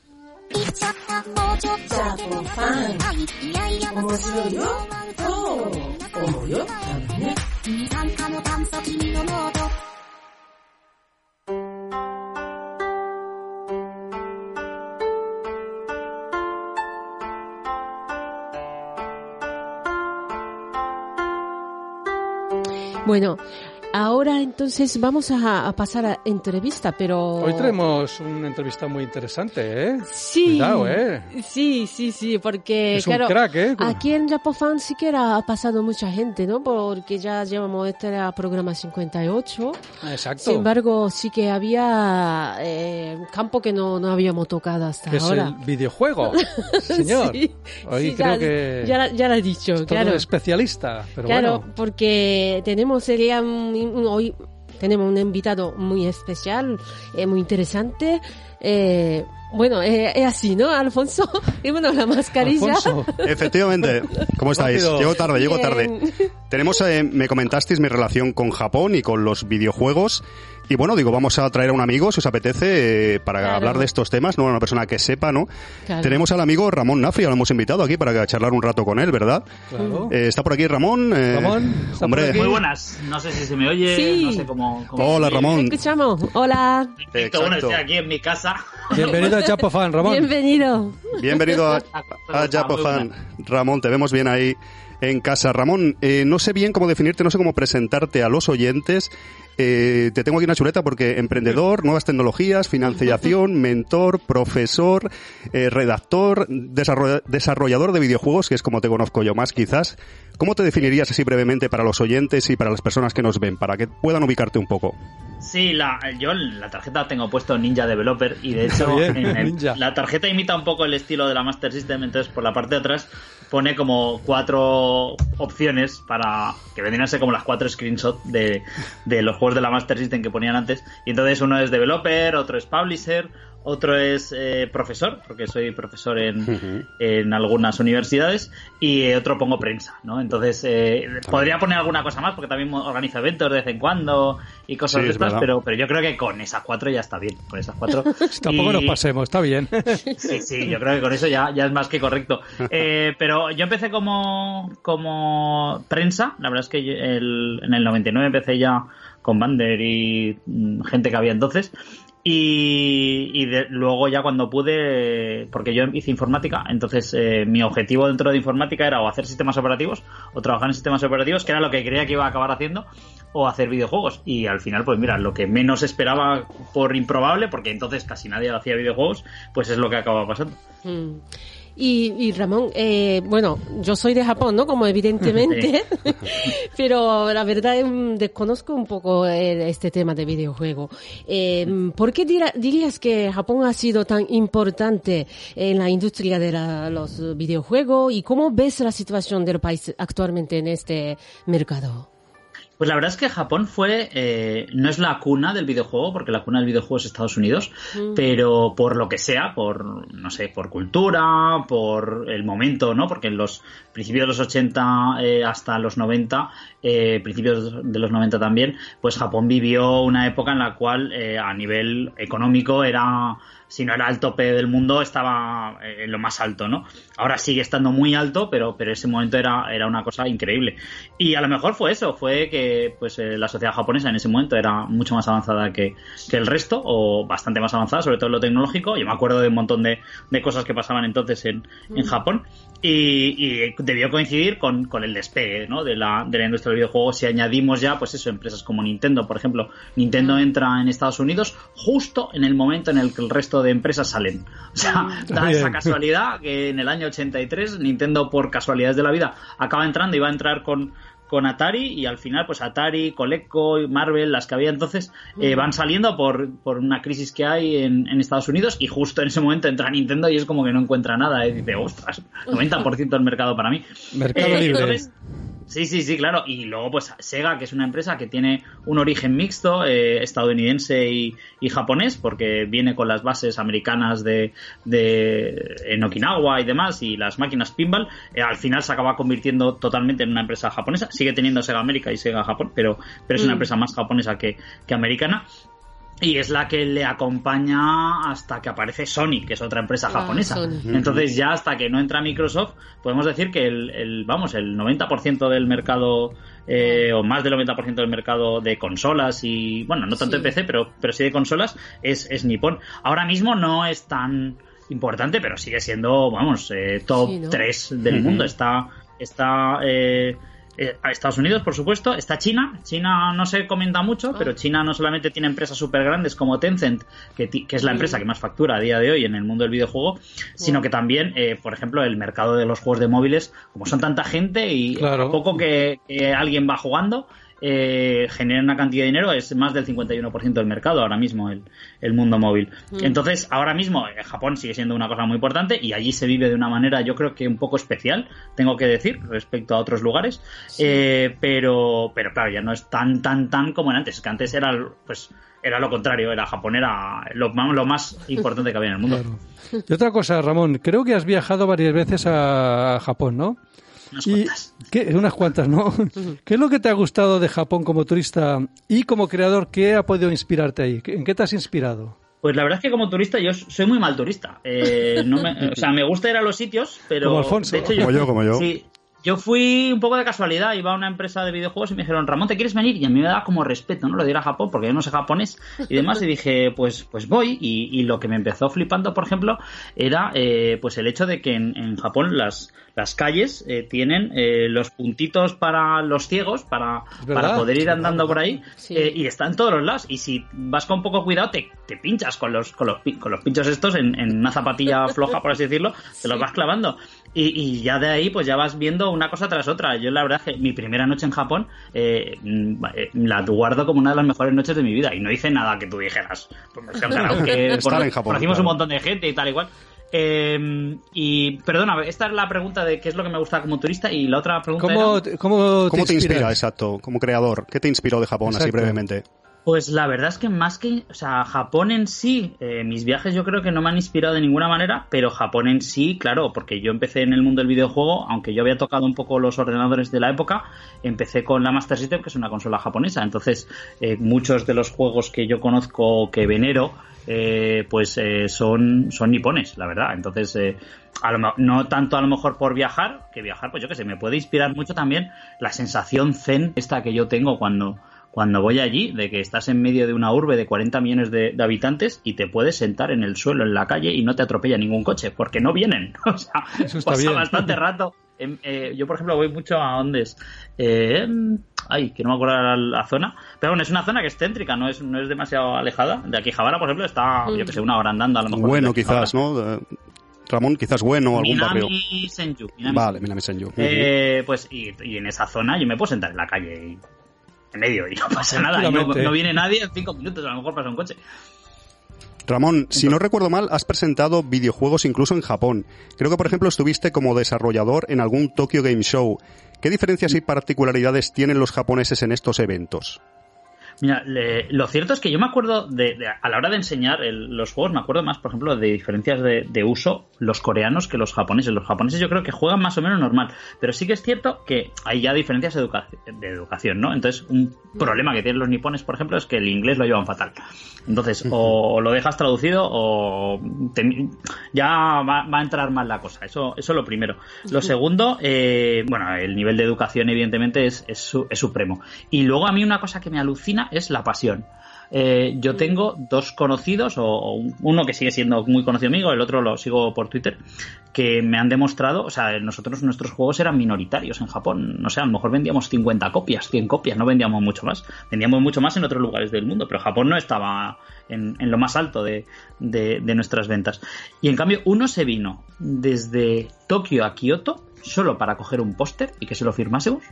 Bueno, ahora entonces vamos a, a pasar a entrevista, pero... Hoy tenemos una entrevista muy interesante, ¿eh? Sí. Cuidado, ¿eh? Sí, sí, sí, porque Es un claro, crack, ¿eh? aquí en Japofan sí que era- ha pasado mucha gente, ¿no? Porque ya llevamos este programa 58. Exacto. Sin embargo, sí que había eh, campo que no, no habíamos tocado hasta es ahora. el videojuego. (laughs) Señor. Sí, Hoy sí, creo ya, que ya, ya lo he dicho, todo claro. especialista. Pero Claro, bueno. porque tenemos sería un- hoy tenemos un invitado muy especial, eh, muy interesante. Eh, bueno, eh, es así, ¿no, Alfonso? (laughs) Y bueno, la mascarilla. Alfonso. Efectivamente. ¿Cómo estáis? Rápido. Llego tarde, llego tarde. Tenemos, eh, me comentasteis mi relación con Japón y con los videojuegos. Y bueno, digo, vamos a traer a un amigo, si os apetece, eh, para Claro. hablar de estos temas, ¿no? Una persona que sepa, ¿no? Claro. Tenemos al amigo Ramón Nafria, lo hemos invitado aquí para charlar un rato con él, ¿verdad? Claro. Eh, ¿Está por aquí Ramón? Eh, Ramón, ¿está hombre, aquí? Muy buenas, no sé si se me oye, Sí. no sé cómo... cómo Hola. Ramón. Escuchamos. Hola. Perfecto, Bueno, estoy aquí en mi casa. Bienvenido a a Japofan, Ramón. Bienvenido. Bienvenido a, a Japofan. Ramón, te vemos bien ahí en casa. Ramón, eh, no sé bien cómo definirte, no sé cómo presentarte a los oyentes. Eh, te tengo aquí una chuleta porque emprendedor, nuevas tecnologías, financiación, (laughs) mentor, profesor, eh, redactor, desarroll- desarrollador de videojuegos, que es como te conozco yo más quizás. ¿Cómo te definirías así brevemente para los oyentes y para las personas que nos ven, para que puedan ubicarte un poco? Sí, la, yo en la tarjeta tengo puesto Ninja Developer y de hecho (laughs) Bien, en el- la tarjeta imita un poco el estilo de la Master System, entonces por la parte de atrás pone como cuatro opciones para que vendrían a ser como las cuatro screenshots de, de los juegos de la Master System que ponían antes. Y entonces uno es Developer, otro es Publisher, otro es eh, profesor, porque soy profesor en, en algunas universidades, y eh, otro pongo prensa, ¿no? Entonces, eh, podría poner alguna cosa más, porque también organizo eventos de vez en cuando y cosas Sí, de es estas, pero, pero yo creo que con esas cuatro ya está bien, con esas cuatro. (laughs) Tampoco Y- nos pasemos, está bien. (laughs) Sí, sí, yo creo que con eso ya, ya es más que correcto. (laughs) Eh, pero yo empecé como, como prensa, la verdad es que el- en el 99 empecé ya con Bander y mm, gente que había entonces. Y, y de- luego ya cuando pude, porque yo hice informática, entonces eh, mi objetivo dentro de informática era o hacer sistemas operativos o trabajar en sistemas operativos, que era lo que creía que iba a acabar haciendo, o hacer videojuegos. Y al final, pues mira, lo que menos esperaba por improbable, porque entonces casi nadie hacía videojuegos, pues es lo que acaba pasando. Mm. Y, y Ramón, eh, bueno, yo soy de Japón, ¿no? Como evidentemente, (laughs) (laughs) pero la verdad mm, desconozco un poco el- este tema de videojuego. Eh, ¿Por qué dirías que Japón ha sido tan importante en la industria de la- los videojuegos y cómo ves la situación del país actualmente en este mercado? Pues la verdad es que Japón fue, eh, no es la cuna del videojuego, porque la cuna del videojuego es Estados Unidos, pero por lo que sea, por, no sé, por cultura, por el momento, ¿no? Porque en los principios de los 80 eh, hasta los 90, eh, principios de los 90 también, pues Japón vivió una época en la cual eh, a nivel económico era si no era el tope del mundo, estaba eh, en lo más alto, ¿no? Ahora sigue estando muy alto, pero, pero ese momento era, era una cosa increíble. Y a lo mejor fue eso, fue que pues eh, la sociedad japonesa en ese momento era mucho más avanzada que, que el resto, o bastante más avanzada, sobre todo en lo tecnológico. Yo me acuerdo de un montón de, de cosas que pasaban entonces en, en Japón. Y, y debió coincidir con, con el despegue ¿no? de, la, de la industria del videojuego. Si añadimos ya, pues eso, empresas como Nintendo, por ejemplo. Nintendo entra en Estados Unidos justo en el momento en el que el resto de empresas salen. O sea, (laughs) da Bien. esa casualidad que en el año 83 Nintendo, por casualidades de la vida, acaba entrando y va a entrar con con Atari y al final pues Atari, Coleco, Marvel, las que había entonces eh, van saliendo por, por una crisis que hay en, en Estados Unidos y justo en ese momento entra Nintendo y es como que no encuentra nada y dice, ostras, 90% del mercado para mí. Mercado Eh, libre. entonces, Sí, sí, sí, claro. Y luego, pues Sega, que es una empresa que tiene un origen mixto, eh, estadounidense y, y japonés, porque viene con las bases americanas de, de en Okinawa y demás, y las máquinas pinball, eh, al final se acaba convirtiendo totalmente en una empresa japonesa. Sigue teniendo Sega América y Sega Japón, pero, pero es una Mm. empresa más japonesa que, que americana. Y es la que le acompaña hasta que aparece Sony, que es otra empresa Ah, japonesa. Sony. Entonces ya hasta que no entra Microsoft, podemos decir que el, el, vamos, el 90% del mercado, eh, o más del 90% del mercado de consolas y, bueno, no tanto Sí. de PC, pero, pero sí de consolas, es, es nipón. Ahora mismo no es tan importante, pero sigue siendo, vamos, eh, top Sí, ¿no? 3 del mundo. Está, está eh, eh, a Estados Unidos, por supuesto, está China. China no se comenta mucho, Ah. pero China no solamente tiene empresas súper grandes como Tencent, que, es la empresa que más factura a día de hoy en el mundo del videojuego, sino que también, eh, por ejemplo, el mercado de los juegos de móviles, como son tanta gente y Claro. poco que, que alguien va jugando, eh, genera una cantidad de dinero, es más del 51% del mercado ahora mismo el, el mundo móvil. Mm. Entonces, ahora mismo eh, Japón sigue siendo una cosa muy importante y allí se vive de una manera yo creo que un poco especial, tengo que decir, respecto a otros lugares, Eh, pero, pero claro, ya no es tan, tan, tan como en antes, que antes era, pues, era lo contrario, era Japón, era lo, lo más importante que había en el mundo. Claro. Y otra cosa, Ramón, creo que has viajado varias veces a Japón, ¿no? Unas Y cuantas. ¿qué? unas cuantas, ¿no? ¿Qué es lo que te ha gustado de Japón como turista y como creador? ¿Qué ha podido inspirarte ahí? ¿En qué te has inspirado? Pues la verdad es que como turista yo soy muy mal turista. Eh, no me- o sea, me gusta ir a los sitios, pero... Como Alfonso. de hecho, Como yo, como yo. Sí, yo fui un poco de casualidad, iba a una empresa de videojuegos y me dijeron, Ramón, ¿te quieres venir? Y a mí me da como respeto, ¿no? Lo de ir a Japón, porque yo no sé japonés y demás, y dije, pues, pues voy. Y, y lo que me empezó flipando, por ejemplo, era eh, pues el hecho de que en, en Japón las, las calles eh, tienen eh, los puntitos para los ciegos, para, para poder ir andando por ahí, Sí. eh, y está en todos los lados. Y si vas con poco cuidado, te, te pinchas con los, con los, con los pinchos estos en, en una zapatilla floja, por así decirlo, te los vas clavando. Y, y ya de ahí, pues ya vas viendo una cosa tras otra. Yo, la verdad, que mi primera noche en Japón eh, mm, la guardo como una de las mejores noches de mi vida. Y no hice nada que tú dijeras. Pues en (laughs) Japón, conocimos claro. un montón de gente y tal igual. Eh, y perdona, esta es la pregunta de qué es lo que me gusta como turista. Y la otra pregunta ¿Cómo, era- te- cómo, ¿Cómo te inspira, exacto, como creador? ¿Qué te inspiró de Japón, así brevemente? Pues la verdad es que más que, o sea, Japón en sí, eh, mis viajes yo creo que no me han inspirado de ninguna manera, pero Japón en sí, claro, porque yo empecé en el mundo del videojuego, aunque yo había tocado un poco los ordenadores de la época, empecé con la Master System, que es una consola japonesa. Entonces, eh, muchos de los juegos que yo conozco, que venero, eh, pues eh, son, son nipones, la verdad. Entonces, eh, a lo no tanto a lo mejor por viajar, que viajar, pues yo que sé, me puede inspirar mucho también la sensación zen esta que yo tengo cuando, cuando voy allí, de que estás en medio de una urbe de 40 millones de, de habitantes y te puedes sentar en el suelo, en la calle y no te atropella ningún coche, porque no vienen. (laughs) O sea, Eso está pasa bien. bastante (laughs) rato. Em, eh, yo, por ejemplo, voy mucho a Ondes. Eh, em, ay, que no me acuerdo ahora la zona. Pero bueno, es una zona que es céntrica, no es, no es demasiado alejada. De aquí Javara, por ejemplo, está, yo que sé, una hora andando a lo mejor. Bueno, quizás, ¿no? Eh, Ramón, quizás bueno, algún barrio. Minami Senju. Minami Vale, Senju. Minami Senju. Eh, pues y, y en esa zona yo me puedo sentar en la calle y- en medio y no pasa nada. y no, no viene nadie en cinco minutos, a lo mejor pasa un coche. Ramón, si no recuerdo mal, has presentado videojuegos incluso en Japón. Creo que, por ejemplo, estuviste como desarrollador en algún Tokyo Game Show. ¿Qué diferencias y particularidades tienen los japoneses en estos eventos? Mira, le- lo cierto es que yo me acuerdo de, de- a la hora de enseñar el- los juegos, me acuerdo más, por ejemplo, de diferencias de, de uso los coreanos que los japoneses. Los japoneses yo creo que juegan más o menos normal, pero sí que es cierto que hay ya diferencias de, educa- de educación, ¿no? Entonces, un problema que tienen los nipones, por ejemplo, es que el inglés lo llevan fatal. Entonces, o lo dejas traducido o te- ya va, va a entrar mal la cosa. Eso, eso lo primero. Lo segundo, eh, bueno, el nivel de educación, evidentemente, es, es, es supremo. Y luego a mí una cosa que me alucina es la pasión. Eh, yo tengo dos conocidos, o, o uno que sigue siendo muy conocido amigo, el otro lo sigo por Twitter, que me han demostrado, o sea, nosotros nuestros juegos eran minoritarios en Japón, no sé, a lo mejor vendíamos 50 copias, 100 copias, no vendíamos mucho más, vendíamos mucho más en otros lugares del mundo, pero Japón no estaba en, en lo más alto de, de- de nuestras ventas. Y en cambio, uno se vino desde Tokio a Kioto solo para coger un póster y que se lo firmásemos.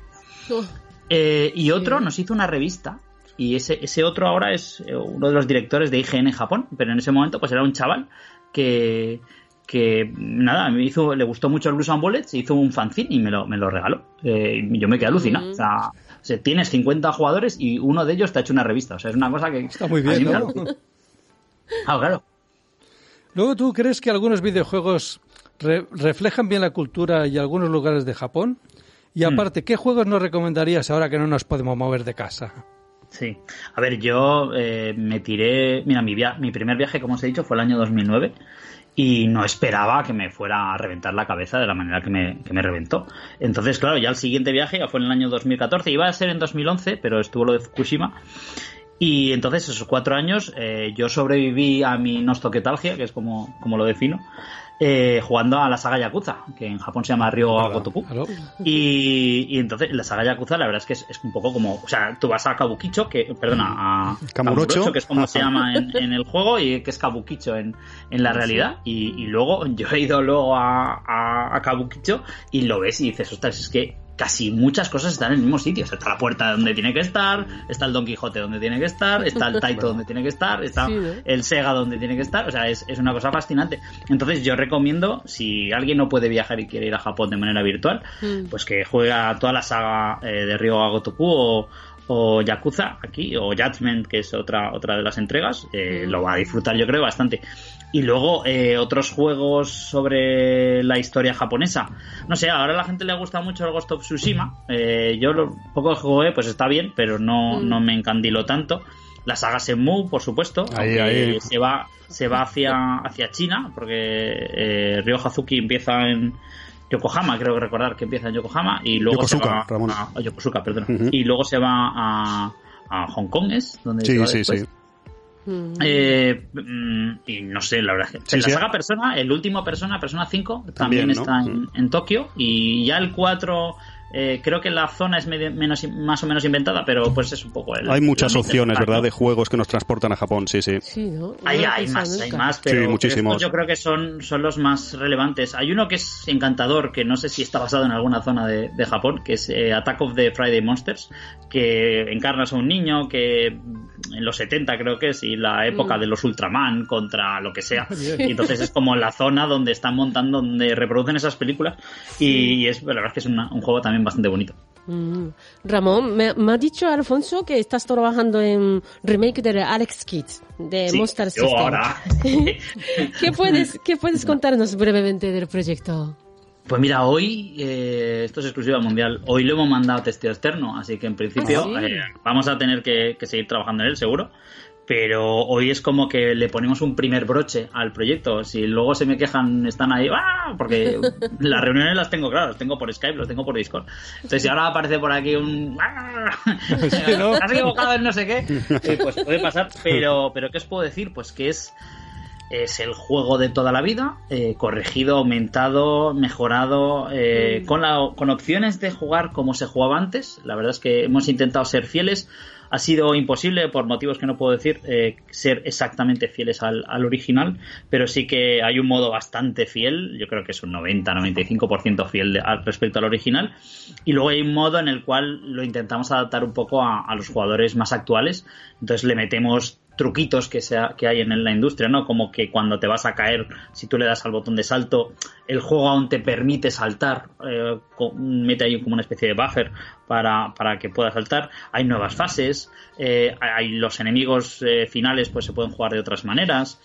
Eh, y otro Sí. nos hizo una revista. Y ese, ese otro ahora es eh, uno de los directores de IGN en Japón. Pero en ese momento, pues era un chaval que, que nada, me hizo, le gustó mucho el Blues and Bullets, hizo un fanzine y me lo, me lo regaló. Eh, y yo me quedé alucinado. Mm. O sea, o sea, tienes 50 jugadores y uno de ellos te ha hecho una revista. O sea, es una cosa que. Está muy a mí bien. Ah, claro. Luego, ¿tú crees que algunos videojuegos re- reflejan bien la cultura y algunos lugares de Japón? Y Hmm. aparte, ¿qué juegos nos recomendarías ahora que no nos podemos mover de casa? Sí. A ver, yo eh, me tiré. Mira, mi, mi primer viaje, como os he dicho, fue el año 2009 y no esperaba que me fuera a reventar la cabeza de la manera que me, que me reventó. Entonces, claro, ya el siguiente viaje ya fue en el año 2014. Iba a ser en 2011, pero estuvo lo de Fukushima. Y entonces, esos cuatro años, eh, yo sobreviví a mi nostoquetalgia, que es como, como lo defino, eh, jugando a la saga Yakuza, que en Japón se llama Ryo Gotoku. Y, y entonces la saga Yakuza la verdad es que es, es un poco como, o sea, tú vas a Kabukicho, que, perdona, a Kamurocho. que es como se (laughs) llama en, en el juego y que es Kabukicho en, en la realidad. Y, y luego yo he ido luego a, a, a Kabukicho y lo ves y dices, ostras, es que casi muchas cosas están en el mismo sitio. O sea, está la puerta donde tiene que estar, está el Don Quijote donde tiene que estar, está el Taito donde tiene que estar, está el Sega donde tiene que estar. O sea, es, es una cosa fascinante. Entonces yo recomiendo, si alguien no puede viajar y quiere ir a Japón de manera virtual, Mm. pues que juegue a toda la saga eh, de Ryo Gotoku o, o Yakuza aquí, o Judgment, que es otra, otra de las entregas. Eh, Mm. Lo va a disfrutar yo creo bastante. Y luego eh, otros juegos sobre la historia japonesa. No sé, ahora a la gente le gusta mucho el Ghost of Tsushima. Eh, yo lo poco que jugué, pues está bien, pero no, Mm. no me encandiló tanto. La saga Shenmue, por supuesto, Ahí, aunque ahí. se va se va hacia hacia China, porque eh, Ryo Hazuki empieza en Yokohama, creo que recordar que empieza en Yokohama y luego Yokosuka, se va Ramón. a, a Yokosuka, perdón. Y luego se va a, a Hong Kong, ¿es? Donde se Sí, va sí, después. sí. Mm. Eh, mm, y no sé, la verdad es que Sí, en la sí. saga Persona, el último Persona, Persona 5, también, También, ¿no? está en, en Tokio y ya el 4 eh, creo que la zona es medio- menos, más o menos inventada, pero pues es un poco el... Hay muchas la opciones, ¿verdad? De juegos que nos transportan a Japón, sí, sí. Sí, Hay, hay más, hay más, Sí, pero, pero muchísimos. estos yo creo que son, son los más relevantes. Hay uno que es encantador, que no sé si está basado en alguna zona de, de Japón, que es eh, Attack of the Friday Monsters, que encarnas a un niño que en los 70 creo que es, y la época Mm. de los Ultraman contra lo que sea. (laughs) Y entonces es como la zona donde están montando, donde reproducen esas películas. Y, es, la verdad es que es una- un juego también bastante bonito. Mm. Ramón, me, me ha dicho Alfonso que estás trabajando en remake de Alex Kids, de Sí, Monster yo System. ahora. (laughs) ¿Qué puedes, ¿Qué puedes contarnos brevemente del proyecto? Pues mira, hoy, eh, esto es exclusiva mundial, hoy lo hemos mandado a testeo externo, así que en principio Ah, sí. eh, vamos a tener que, que seguir trabajando en él, seguro. Pero hoy es como que le ponemos un primer broche al proyecto. Si luego se me quejan, están ahí, ¡ah! porque (laughs) las reuniones las tengo, claro, las tengo por Skype, las tengo por Discord. Entonces, si ahora aparece por aquí un. ¡ah! (laughs) Sí, ¿no? Has equivocado en no sé qué, eh, pues puede pasar. (laughs) Pero, pero ¿qué os puedo decir? Pues que es es el juego de toda la vida, eh, corregido, aumentado, mejorado, eh, con, la, con opciones de jugar como se jugaba antes. La verdad es que hemos intentado ser fieles. Ha sido imposible, por motivos que no puedo decir, eh, ser exactamente fieles al, al original, pero sí que hay un modo bastante fiel, yo creo que es un 90-95% fiel al respecto al original, y luego hay un modo en el cual lo intentamos adaptar un poco a, a los jugadores más actuales, entonces le metemos truquitos que, sea, que hay en la industria, ¿no? Como que cuando te vas a caer, si tú le das al botón de salto, el juego aún te permite saltar, eh, mete ahí como una especie de buffer para, para que puedas saltar. Hay nuevas fases, eh, hay los enemigos eh, finales, pues se pueden jugar de otras maneras.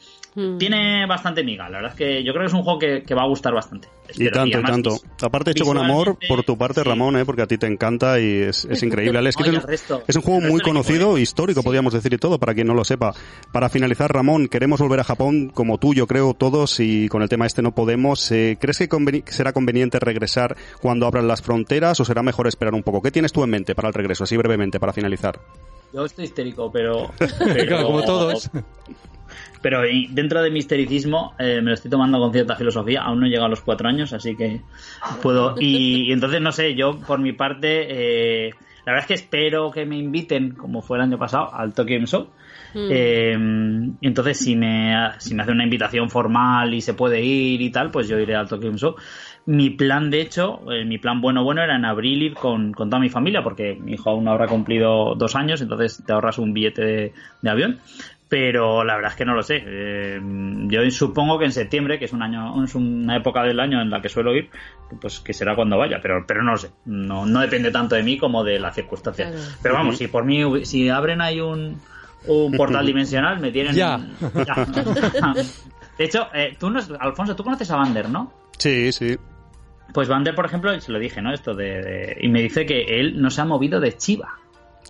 Tiene bastante miga, la verdad es que yo creo que es un juego que, que va a gustar bastante. Y tanto, y además tanto. Aparte hecho con amor por tu parte, sí. Ramón, ¿eh? porque a ti te encanta y es, es (laughs) increíble. Alex, No, que y es, al resto. es un juego muy conocido, ¿eh? histórico, podríamos decir y todo, para quien no lo sepa. Para finalizar, Ramón, queremos volver a Japón como tú, yo creo, todos, y con el tema este no podemos. Eh, ¿Crees que conveni- será conveniente regresar cuando abran las fronteras o será mejor esperar un poco? ¿Qué tienes tú en mente para el regreso, así brevemente, para finalizar? Yo estoy histérico, pero. (laughs) pero- Claro, como todos. (laughs) Pero dentro de mi histericismo eh, me lo estoy tomando con cierta filosofía. Aún no he llegado a los cuatro años, así que puedo. Y, y entonces, no sé, yo por mi parte, eh, la verdad es que espero que me inviten, como fue el año pasado, al Tokyo Game Show. Eh, y entonces, si me, si me hace una invitación formal y se puede ir y tal, pues yo iré al Tokyo Game Show. Mi plan, de hecho, eh, mi plan bueno, bueno era en abril ir con, con toda mi familia, porque mi hijo aún no habrá cumplido dos años, entonces te ahorras un billete de, de avión. Pero la verdad es que no lo sé. Eh, yo supongo que en septiembre, que es un año, es una época del año en la que suelo ir, pues que será cuando vaya, pero, pero no lo sé. No, no depende tanto de mí como de las circunstancias. Claro. Pero vamos, si por mí, si abren ahí un, un portal (laughs) dimensional, me tienen. Ya. Ya. (laughs) De hecho, eh, tú no, Alfonso, tú conoces a Vander, ¿no? Sí, sí. Pues Vander, por ejemplo, se lo dije, ¿no? Esto de, de- Y me dice que él no se ha movido de Chiva.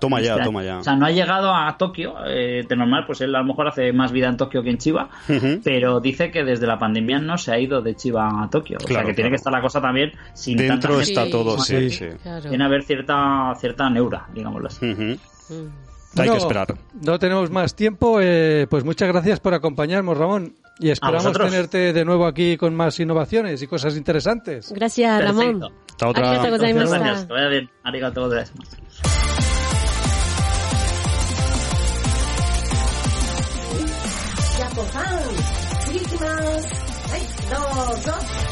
Toma ya, Este año. toma ya. O sea, no ha llegado a Tokio. eh, de normal, pues él a lo mejor hace más vida en Tokio que en Chiva. Ujú. Pero dice que desde la pandemia no se ha ido de Chiva a Tokio. o sea, Claro, que tiene claro. que estar la cosa también sin Dentro tanta está Sí. todo, sí, Sí. sí. Claro. Tiene que haber cierta, cierta neura, digámoslo así. Ujú. Mm. Hay No, que esperar. No tenemos más tiempo. eh, pues muchas gracias por acompañarnos, Ramón. Y esperamos tenerte de nuevo aquí con más innovaciones y cosas interesantes. Gracias, Ramón. Perfecto. Hasta otra. Arigatou Muchas gozaimashita. gracias. Que vaya bien. Arigatou gozaimasu. じゃあ、ご飯、次行きます。はい、どうぞ。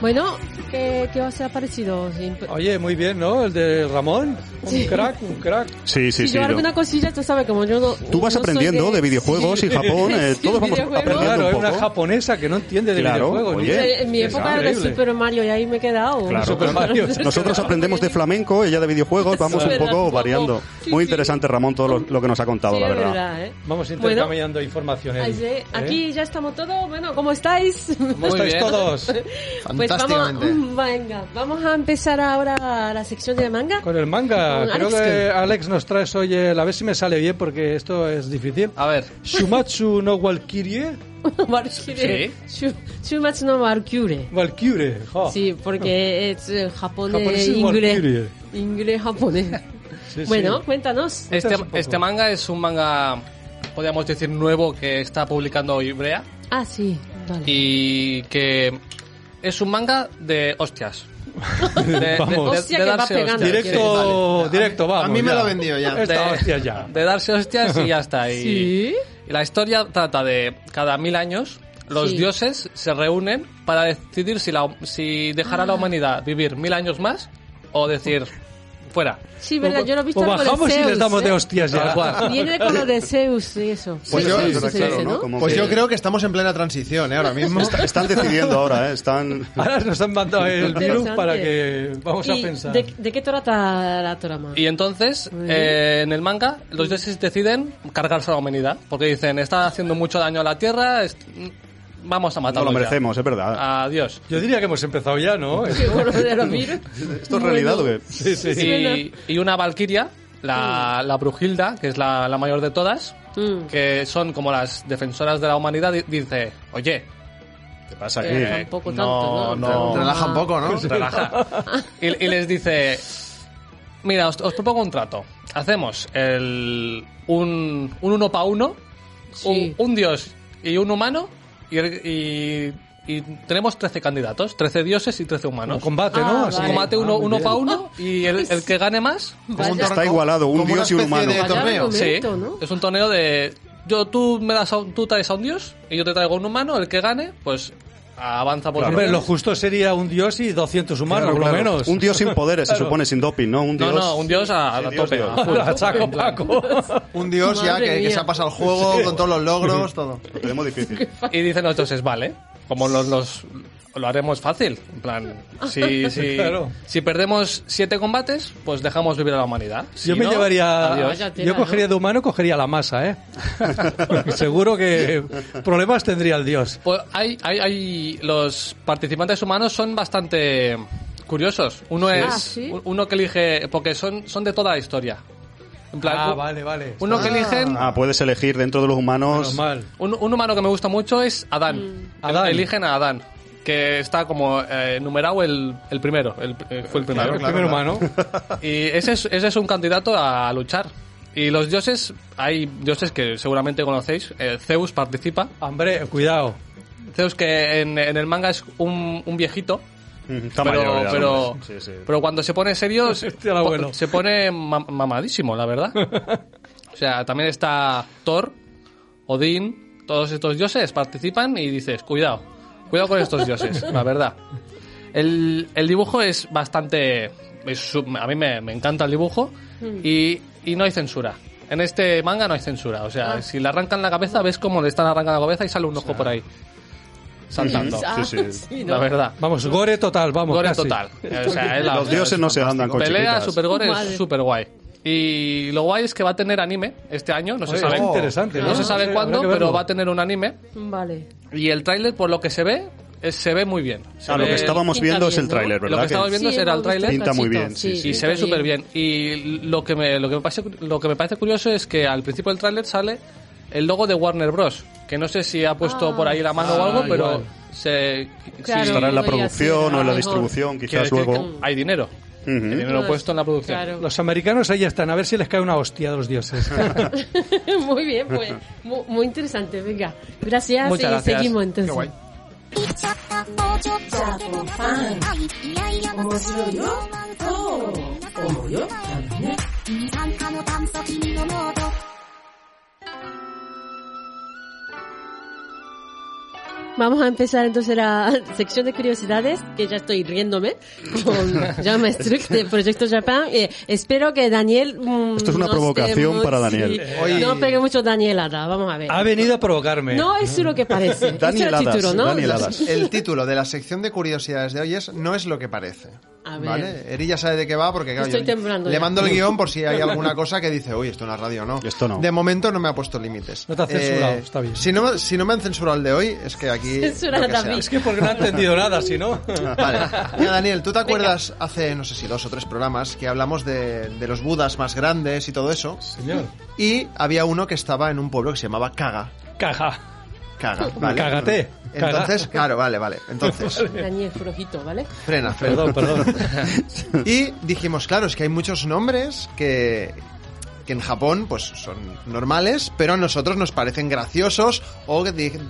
Bueno, ¿qué, qué os ha parecido? Oye, muy bien, ¿no? El de Ramón. Un Sí. crack, un crack. Sí, sí, si sí. yo lo- alguna cosilla, tú sabes, como yo no... Tú vas no aprendiendo de, videojuegos y Japón, eh, Sí, todos vamos aprendiendo Claro, un es una poco. japonesa que no entiende de Claro, videojuegos. oye. ¿no? En mi época era de. Super Mario y ahí me he quedado. Claro, Super. Mario. (laughs) Nosotros aprendemos de flamenco, ella de videojuegos, vamos un poco poco. variando. Sí, Muy sí. interesante, Ramón, todo lo, lo que nos ha contado, Sí, la verdad. verdad, ¿eh? Vamos Bueno, intercambiando información. Eli, así- ¿eh? aquí ya estamos todos. Bueno, ¿cómo estáis? ¿Cómo estáis todos? (laughs) Pues vamos. (laughs) Venga, vamos a empezar ahora la sección de manga. Con el manga, Con creo Alex que. Alex nos traes hoy el, a ver si me sale bien porque esto es difícil. A ver. Shumatsu no Valkyrie. Valkyrie. (laughs) Shu- Shumatsu no Valkyrie. Valkyrie. jo. Sí, porque es eh, japonés, Japonés y inglés. Valkyrie. Inglés, japonés. (laughs) Sí, sí. Bueno, cuéntanos. Este, poco. este manga es un manga, podríamos decir, nuevo que está publicando Ibrea Ah, sí, vale. y que es un manga de hostias. (laughs) De, de- Vamos. de- Hostia, de que va darse pegando. hostias. Directo, directo, vamos. A mí me ya. lo vendió ya. Esta De- hostia ya. De darse hostias y ya está. Y, Sí. y la historia trata de cada mil años los Sí. dioses se reúnen para decidir si, la, si dejar a Ah. la humanidad vivir mil años más o decir fuera. Sí, verdad, yo lo he visto O de bajamos y Zeus, les damos de ¿eh? hostias ya. Viene con lo de Zeus y eso. Pues Sí, yo- sí, claro, dice, ¿no? Pues que yo creo que estamos en plena transición, ¿eh? Ahora mismo. está- están decidiendo ahora, ¿eh? Están... Ahora nos han mandado el virus para que vamos a ¿Y pensar. de, de qué trata la trama? Y entonces, eh, en el manga, los dioses deciden cargarse a la humanidad. Porque dicen, está haciendo mucho daño a la Tierra, es- vamos a No matarlo. lo ya. merecemos, es verdad. Adiós. Yo diría que hemos empezado ya, ¿no? (laughs) Bueno. (laughs) ¿Esto es realidad o qué? Sí, sí. Y, y una valquiria, la, la Brujilda, que es la, la mayor de todas, Mm. que son como las defensoras de la humanidad, di- dice, oye, ¿Qué pasa aquí? Eh, tampoco no, tanto, ¿no? no, Relaja un poco, ¿no? (laughs) relaja. Y, y les dice, mira, os, os propongo un trato. Hacemos el, un, un uno para uno, Sí. un, un dios y un humano, y, y- y tenemos 13 candidatos, 13 dioses y 13 humanos. Un combate, Ah, ¿no? Así. vale. Combate uno, Ah, uno para uno (laughs) y el, el que gane más Está igualado, un Como una dios y un especie humano. de Vaya torneo. argumento, Sí, ¿no? es un torneo de yo tú me das a un- tú traes a un dios y yo te traigo un humano, el que gane pues avanza por Hombre, su lo justo sería un dios y 200 humanos, Claro, por lo claro. menos. Un dios sin poderes, se Claro. supone, sin doping, ¿no? Un No, dios... no, un dios a, a Sí, dios, tope. dios. a (laughs) saco Paco. Un dios ya que, se ha pasado el juego con todos los logros, todo. Lo tenemos difícil. Y dicen los dioses, vale, como los, los lo haremos fácil, en plan, (laughs) si, si, Claro. si perdemos siete combates, pues dejamos vivir a la humanidad. Si Yo me no, llevaría. adiós. Yo cogería ¿no? de humano, cogería la masa, ¿eh? Porque (laughs) seguro que problemas tendría el dios. Pues hay, hay, hay, los participantes humanos son bastante curiosos. Uno es Ah, ¿sí? uno que elige porque son son de toda la historia. En plan, Ah, vale, vale. uno que eligen Ah, puedes elegir dentro de los humanos... Un humano que me gusta mucho es Adán. Mm. Adán. Eligen a Adán, que está como eh, numerado el, el primero, el- eh, fue el primero. el primer humano. (laughs) Y ese es, ese es un candidato a luchar. Y los dioses, hay dioses que seguramente conocéis. eh, Zeus participa. Hombre, cuidado. Zeus que en, en el manga es un, un viejito. Está pero, mayor ya, pero. Sí, sí. pero cuando se pone serio, (laughs) se, po- se pone ma- mamadísimo, la verdad. (laughs) O sea, también está Thor, Odín, todos estos dioses participan y dices, cuidado, cuidado con estos dioses, la verdad. El, el dibujo es bastante... es a mí me, me encanta el dibujo y, y no hay censura. En este manga no hay censura. O sea, Ah. si le arrancan la cabeza, ves cómo le están arrancando la cabeza y sale un ojo por ahí. Saltando. Ah, Sí, sí. sí, ¿no? La verdad. Vamos, gore total, vamos. Gore casi. total. O sea, (laughs) es la- Los dioses no se andan con Pelea chiquitas. super gore, Madre. es super guay. Y lo guay es que va a tener anime este año, no se sabe, es interesante. no se sabe cuándo, pero va a tener un anime. Vale. Y el tráiler, por lo que se ve, es- se ve muy bien. Se Ah, lo que estábamos viendo es el tráiler, lo ¿verdad? que estamos viendo Sí, era el tráiler Pinta muy bien, sí, sí. y se ve súper bien. Y lo que me lo que me parece lo que me parece curioso es que al principio del tráiler sale el logo de Warner Bros, que no sé si ha puesto Ah. por ahí la mano o Ah, algo, pero igual. se Claro. sí, Estará en la producción o en la lo distribución, que- quizás que- que luego. hay dinero. Dinero Pues, puesto en la producción. Claro. Los americanos ahí están, a ver si les cae una hostia de los dioses. (laughs) muy bien, pues. Muy, muy interesante, venga. Gracias Muchas y gracias. seguimos entonces. Qué guay. Vamos a empezar entonces la (laughs) sección de curiosidades, que ya estoy riéndome, con (laughs) Jaume Struck de Proyecto Japan. Eh, espero que Daniel... mm, Esto es una no provocación para Daniel. sí, Hoy- No pegue mucho Danielada, vamos a ver. ha venido a provocarme. No es lo que parece. (laughs) Es el Danieladas, título, ¿no? Danieladas. El título de la sección de curiosidades de hoy es No es lo que parece. A ver. ¿Vale? Eri ya sabe de qué va porque claro, Estoy yo temblando le ya. mando el guion por si hay alguna cosa que dice, uy, esto en la radio no. Esto no. De momento no me ha puesto límites. Eh, No te ha censurado, está bien. Si no, si no me han censurado el de hoy, es que aquí... Censura lo que a sea. David. Es que porque no ha entendido nada, si no. (laughs) Vale. Mira, Daniel, ¿tú te acuerdas hace, no sé si dos o tres programas, que hablamos de, de los budas más grandes y todo eso? Señor. Y había uno que estaba en un pueblo que se llamaba Caga. Caja. Caga, (laughs) ¿vale? Cágate. Entonces, Caga. claro, vale, vale. Entonces, (laughs) Flojito, ¿vale? frena, frena. Perdón, perdón. (laughs) Y dijimos, claro, es que hay muchos nombres que, que en Japón pues son normales, pero a nosotros nos parecen graciosos o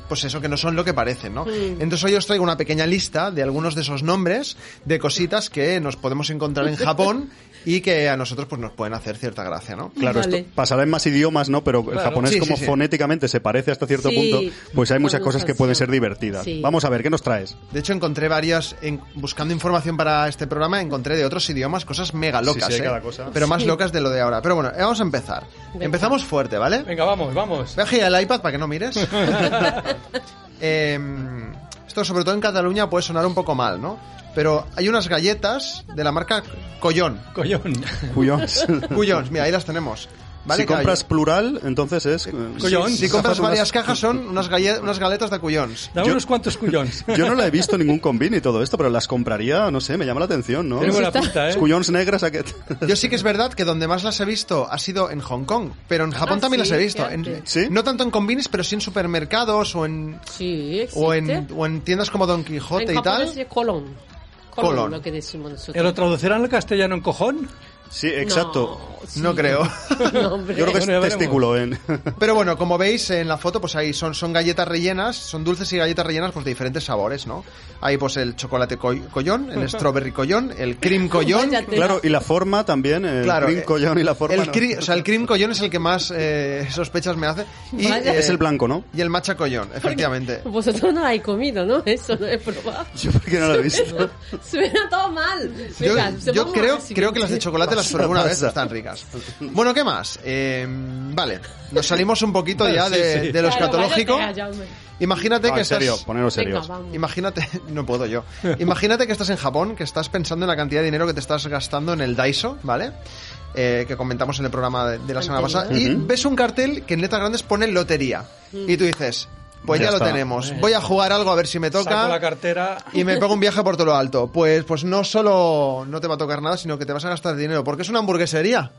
pues eso que no son lo que parecen, ¿no? Entonces hoy os traigo una pequeña lista de algunos de esos nombres de cositas que nos podemos encontrar en Japón y que a nosotros pues nos pueden hacer cierta gracia, ¿no? Claro, Vale. esto pasará en más idiomas, ¿no? Pero el japonés, Sí, como sí, sí. fonéticamente se parece hasta cierto Sí, punto, pues hay muchas cosas que pueden ser divertidas. Sí. Vamos a ver, ¿qué nos traes? De hecho, encontré varias, en- buscando información para este programa, encontré de otros idiomas cosas mega locas, Sí, sí, hay ¿eh? cada cosa. pero más Sí. locas de lo de ahora. Pero bueno, vamos a empezar. Venga. Empezamos fuerte, ¿vale? Venga, vamos, vamos. Voy a girar el iPad para que no mires. (laughs) Em, esto, sobre todo en Cataluña, puede sonar un poco mal, ¿no? Pero hay unas galletas de la marca Collón. Collón. Cuyons. (laughs) Cuyons, mira, ahí las tenemos. ¿Vale? si compras plural, entonces es... eh, Collón. Si compras unas- varias cajas son unas, galle- unas galetas de Cuyons. Dame Yo- unos cuantos cuyons. (laughs) Yo no la he visto en ningún combin y todo esto, pero las compraría, no sé, me llama la atención, ¿no? Tiene buena pinta, ¿eh? Cuyons negras, aquest. Yo sí que es verdad que donde más las he visto ha sido en Hong Kong, pero en Japón Ah, también sí, las he visto. En-. ¿Sí? No tanto en combines, pero sí en supermercados o en, Sí, o en, o en tiendas como Don Quijote en y tal. japonés es colón. Colón. Colón, lo que decimos nosotros. ¿Eh, ¿Lo traducirán al castellano en cojón? Sí, exacto. No, sí. No creo. (laughs) No, hombre. Yo creo que es veremos. testículo en... Pero bueno, como veis en la foto, pues ahí son, son galletas rellenas, son dulces y galletas rellenas pues de diferentes sabores, ¿no? Hay pues el chocolate co- collón, el (laughs) strawberry collón, el cream collón. Claro, y la forma también, el Claro, cream eh, collón y la forma... El no. cri- o sea, el cream collón es el que más eh, (laughs) sospechas me hace. Y, eh, Es el blanco, ¿no? Y el matcha collón, efectivamente. Vosotros no habéis comido, ¿no? Eso no he probado. Yo porque no lo he visto. Suena todo mal. Yo, Venga, yo creo, creo que las de chocolate las Pasa, probé una vez, están ricas. Bueno, ¿qué más? Eh, vale, nos salimos un poquito ya de, sí. de lo escatológico. Imagínate No, que en serio, estás... poneros Venga, serios. vamos. Imagínate, (laughs) no puedo yo. Imagínate que estás en Japón, que estás pensando en la cantidad de dinero que te estás gastando en el Daiso, ¿vale? Eh, que comentamos en el programa de, de la semana pasada. Y ves un cartel que en letras grandes pone lotería. Y tú dices, pues Ya ya, lo tenemos. Voy a jugar algo a ver si me Saco la toca. cartera. Y me pego un viaje por todo lo alto. Pues, pues no solo no te va a tocar nada, sino que te vas a gastar dinero. Porque es una hamburguesería.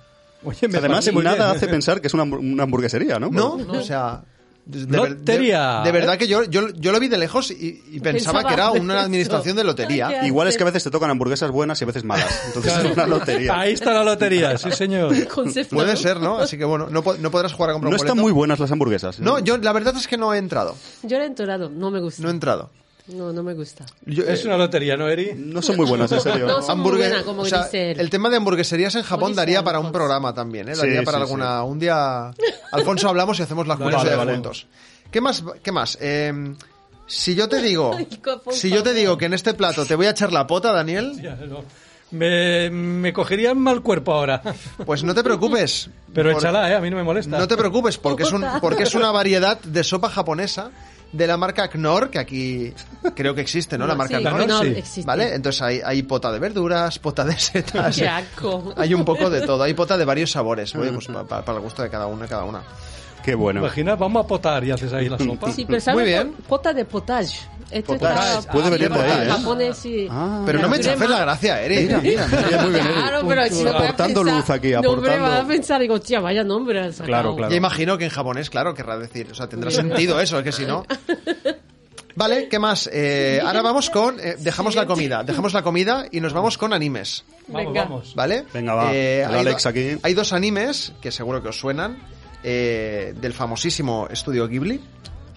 Oye, me Además, nada bien. hace pensar que es una hamburguesería, ¿no? ¿No? O sea... De, Lotería. de- de verdad que yo, yo, yo lo vi de lejos y, y pensaba, Pensaba que era una administración de lotería. Igual es que a veces te tocan hamburguesas buenas y a veces malas. Entonces Claro. es (laughs) una lotería. Ahí está la lotería, sí señor. (laughs) Puede ¿no? ser, ¿no? Así que bueno, no, no podrás jugar a comprar No un están muy buenas las hamburguesas. ¿eh? No, yo la verdad es que no he entrado. Yo lo he enterado, no me gusta. No he entrado. No, no me gusta. Yo, Es eh, una lotería, ¿no, Eri? No son muy buenas, en serio. No son muy buenas, como o sea, dice él. el tema de hamburgueserías en Japón daría para un programa también, ¿eh? Sí, Daría para sí, alguna... Un día... Alfonso, hablamos y hacemos la Vale, curiosidad vale, vale. juntos. ¿Qué más? ¿Qué más? Eh, si yo te digo... Si yo te digo que en este plato te voy a echar la pota, Daniel. (laughs) Me, me cogería mal cuerpo ahora. pues no te preocupes. Pero Por- échala, ¿eh? A mí no me molesta. No te preocupes, porque es, un, porque es una variedad de sopa japonesa de la marca Knorr, que aquí creo que existe, ¿no? La marca sí, Knorr. Knorr sí. existe. ¿Vale? Entonces hay, hay pota de verduras, pota de setas. Qué asco. Hay un poco de todo, hay pota de varios sabores, (laughs) oye, pues pa- pa- para el gusto de cada uno y cada una. Qué bueno. Imagina, vamos a potar y haces ahí la sopa. Sí, pero ¿sabes? Muy bien. Pota de potage. Esto Potage. está- Puede venir de ahí, ¿eh? japonés, sí. Ah. Pero no me chafes la gracia, Eri. Mira, mira, mira, muy bien. Eri. Claro, pero si no aportando pensar- luz aquí, No, hombre, aportando. va a pensar, digo, tía, vaya nombre. has. Claro, claro. Ya imagino que en japonés, claro, querrá decir, o sea, tendrá sentido eso, es que si no... (laughs) Vale, ¿qué más? Eh, ahora vamos con... eh, dejamos la comida, dejamos la comida y nos vamos con animes. Vamos, Venga. vamos. ¿Vale? Venga, va. Eh, hay, Alex aquí. hay dos animes que seguro que os suenan. Eh, del famosísimo estudio Ghibli.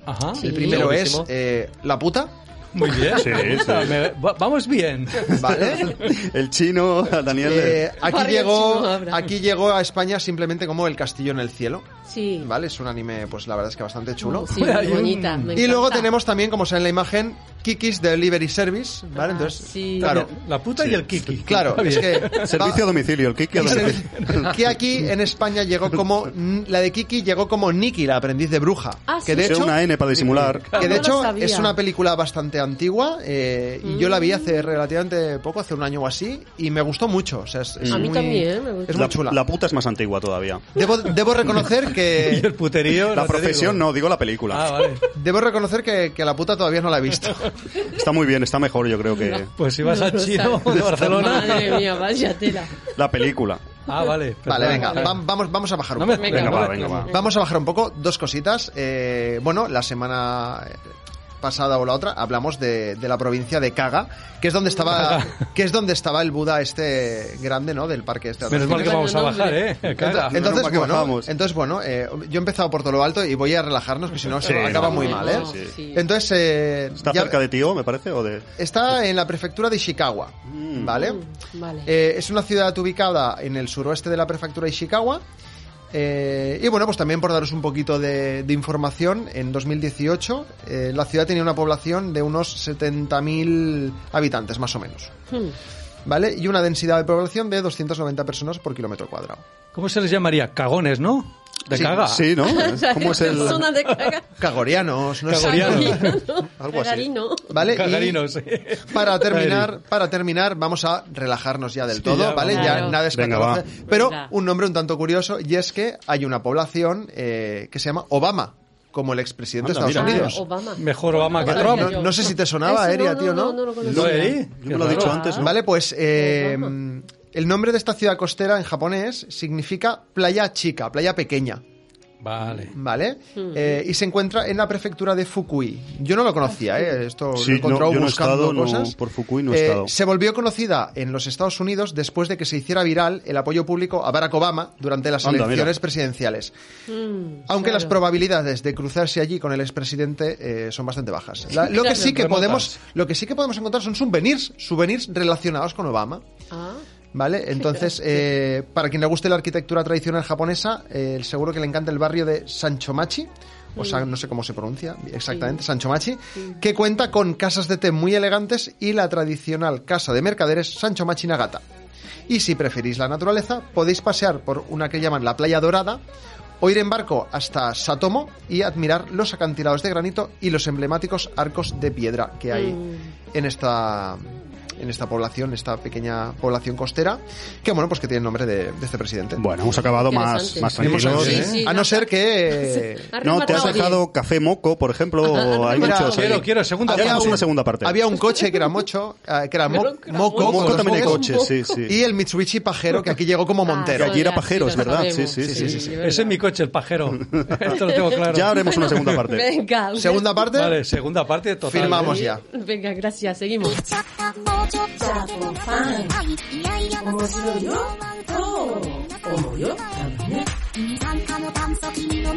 Ajá. El primero es eh, La puta. Muy bien. Sí, sí. (laughs) Me- va- vamos bien. ¿Vale? (laughs) El chino, Daniel. Eh, aquí, Varios llegó, aquí llegó a España simplemente como El Castillo en el Cielo. Sí. ¿Vale? Es un anime, pues la verdad es que bastante chulo. Sí, muy (laughs) bonita. me Y luego tenemos también, como se ve en la imagen, Kiki's Delivery Service, ¿vale? Entonces, sí. claro, La puta y el Kiki. claro, es que Servicio a domicilio, el Kiki a domicilio. que aquí en España llegó como la de Kiki llegó como Nikki, la aprendiz de bruja, Ah, que sí. de hecho una N para disimular. que de No hecho es una película bastante antigua eh, y yo la vi hace relativamente poco, hace un año o así, y me gustó mucho. O sea, es, es A mí también me gustó. Es muy La, chula. la puta es más antigua todavía. (laughs) Debo, debo reconocer (laughs) Y que el puterío. La no profesión digo. no, digo la película. Ah, vale. (laughs) debo reconocer que, que la puta todavía no la he visto. Está muy bien, está mejor, yo creo que Pues si vas No al lo chino de Barcelona. Madre mía, vaya tela. la película. Ah, vale. Vale, venga, vamos, vamos a bajar un No me poco. Venga, Venga, va, va. venga, va. Vamos a bajar un poco, dos cositas. Eh, bueno, la semana pasada o la otra hablamos de, de la provincia de Kaga, que es donde estaba (laughs) que es donde estaba el Buda este grande, ¿no? Del parque este. Menos mal que vamos a bajar, ¿eh? Entonces, que bueno, entonces, bueno eh, yo he empezado por todo lo alto y voy a relajarnos, que si no se Sí, acaba no, muy no, mal, ¿eh? Sí. sí. Entonces, eh, ¿Está ya- cerca de Tío, me parece? ¿O de...? está en la prefectura de Ishikawa, ¿vale? Mm, Vale. Eh, es una ciudad ubicada en el suroeste de la prefectura de Ishikawa. Eh, y bueno, pues también por daros un poquito de, de información, en 2018 eh, la ciudad tenía una población de unos 70.000 habitantes, más o menos. Hmm. ¿Vale? Y una densidad de población de 290 personas por kilómetro cuadrado. ¿Cómo se les llamaría? Cagones, ¿no? De Sí, caga. Sí, ¿no? (laughs) ¿Cómo es el...? Persona de caga. Cagorianos, no sé. Cagoriano. Algo así. Cagarino. ¿Vale? Sí. para terminar, para terminar, vamos a relajarnos ya del Sí, todo, ya, ¿vale? Ya nada es Venga, va. Pero Venga. un nombre un tanto curioso, y es que hay una población eh, que se llama Obama, como el expresidente de Estados mira. Unidos. Obama. Mejor Obama que Trump. No, no sé si te sonaba, Eria, tío, ¿no? No, no lo conocía. ¿No, Eri? Yo me lo he dicho antes, ¿no? Vale, pues eh. El nombre de esta ciudad costera en japonés significa playa chica, playa pequeña. Vale. ¿Vale? Eh, y se encuentra en la prefectura de Fukui. Yo no lo conocía, ¿eh? Esto Sí, lo he encontrado no, yo no he buscando no, cosas. por Fukui no he Eh, estado. Se volvió conocida en los Estados Unidos después de que se hiciera viral el apoyo público a Barack Obama durante las Anda, elecciones mira. presidenciales. Mm, Aunque claro. las probabilidades de cruzarse allí con el expresidente eh, son bastante bajas. La- lo, que sí que podemos, lo que sí que podemos encontrar son souvenirs, souvenirs relacionados con Obama. Ah, ¿Vale? Entonces, eh, para quien le guste la arquitectura tradicional japonesa, eh, seguro que le encanta el barrio de Sanchomachi, o sea, no sé cómo se pronuncia exactamente, Sanchomachi, que cuenta con casas de té muy elegantes y la tradicional casa de mercaderes Sanchomachi Nagata. Y si preferís la naturaleza, podéis pasear por una que llaman la Playa Dorada, o ir en barco hasta Satomo y admirar los acantilados de granito y los emblemáticos arcos de piedra que hay Mm. en esta en esta población, esta pequeña población costera, que bueno, pues que tiene el nombre de, de este presidente. Bueno, hemos acabado más, más tranquilos. Sí, ¿eh? a no ser que No, te has dejado café moco, por ejemplo, (laughs) hay Mira, muchos ahí. Quiero, quiero, segunda Había un- una segunda parte. había un coche que era mocho, eh, que era mo- Pero que era moco, moco. también hay coches, sí, sí. y el Mitsubishi pajero que aquí llegó como Ah, Montero. Que allí era sí, lo ¿verdad? Sí, sí, sí, sí. de verdad. Ese es mi coche, el pajero. Esto lo tengo claro. Ya haremos una segunda parte. Venga. Segunda parte, Vale, segunda parte total. firmamos ¿eh? ya. Venga, gracias. Seguimos. もうちょっといやいや面白いよ。と思うよ。多分ね。参加の炭素君の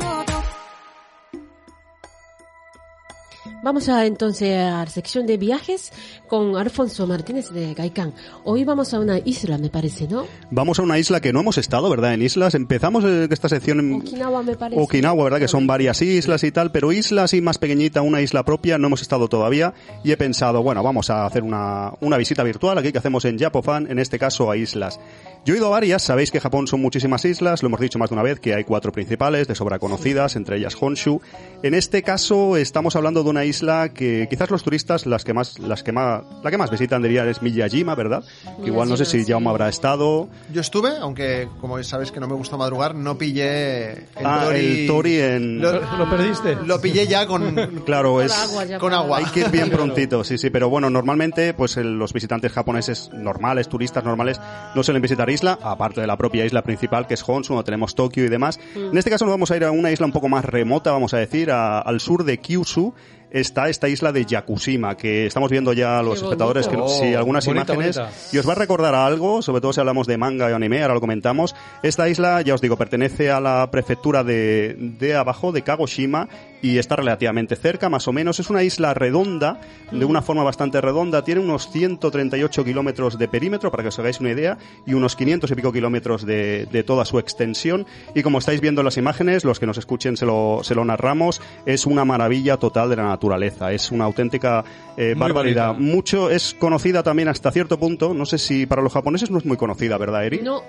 Vamos a entonces a la sección de viajes con Alfonso Martínez de Gaikán. Hoy vamos a una isla, me parece, ¿no? Vamos a una isla que no hemos estado, ¿verdad? En islas. Empezamos eh, esta sección en Okinawa, me parece. Okinawa, ¿verdad? Que son varias islas y tal, pero isla así más pequeñita, una isla propia, no hemos estado todavía. Y he pensado, bueno, vamos a hacer una, una visita virtual aquí que hacemos en Japofan, en este caso a islas. Yo he ido a varias, sabéis que Japón son muchísimas islas, lo hemos dicho más de una vez, que hay cuatro principales, de sobra conocidas, entre ellas Honshu. En este caso estamos hablando de una isla que quizás los turistas, las que más, las que más, la que más visitan diría es Miyajima, ¿verdad? Que igual no sé si. Jaume habrá estado. Yo estuve, aunque como sabes que no me gusta madrugar, no pillé el Ah, Tori. el Tori en... Lo, ¿Lo perdiste? lo pillé ya con, (laughs) Claro, Con es... agua ya con agua. Hay que ir bien (laughs) prontito, sí, sí, pero bueno, normalmente pues el- los visitantes japoneses normales, turistas normales, no suelen visitar isla, aparte de la propia isla principal que es Honshu, donde tenemos Tokio y demás. En este caso nos vamos a ir a una isla un poco más remota, vamos a decir, a- al sur de Kyushu. Está esta isla de Yakushima, que estamos viendo ya los espectadores, que, bonito. sí, algunas Bonita, imágenes, bonita. y os va a recordar a algo, sobre todo si hablamos de manga y anime, ahora lo comentamos. Esta isla, ya os digo, pertenece a la prefectura de, de abajo, de Kagoshima, y está relativamente cerca, más o menos. Es una isla redonda, de una forma bastante redonda. Tiene unos 138 kilómetros de perímetro, para que os hagáis una idea, y unos 500 y pico kilómetros de, de toda su extensión. Y como estáis viendo en las imágenes, los que nos escuchen se lo, se lo narramos, es una maravilla total de la naturaleza. Es una auténtica eh, barbaridad. bonita. Mucho es conocida también hasta cierto punto. No sé si para los japoneses no es muy conocida, ¿verdad, Eri? No,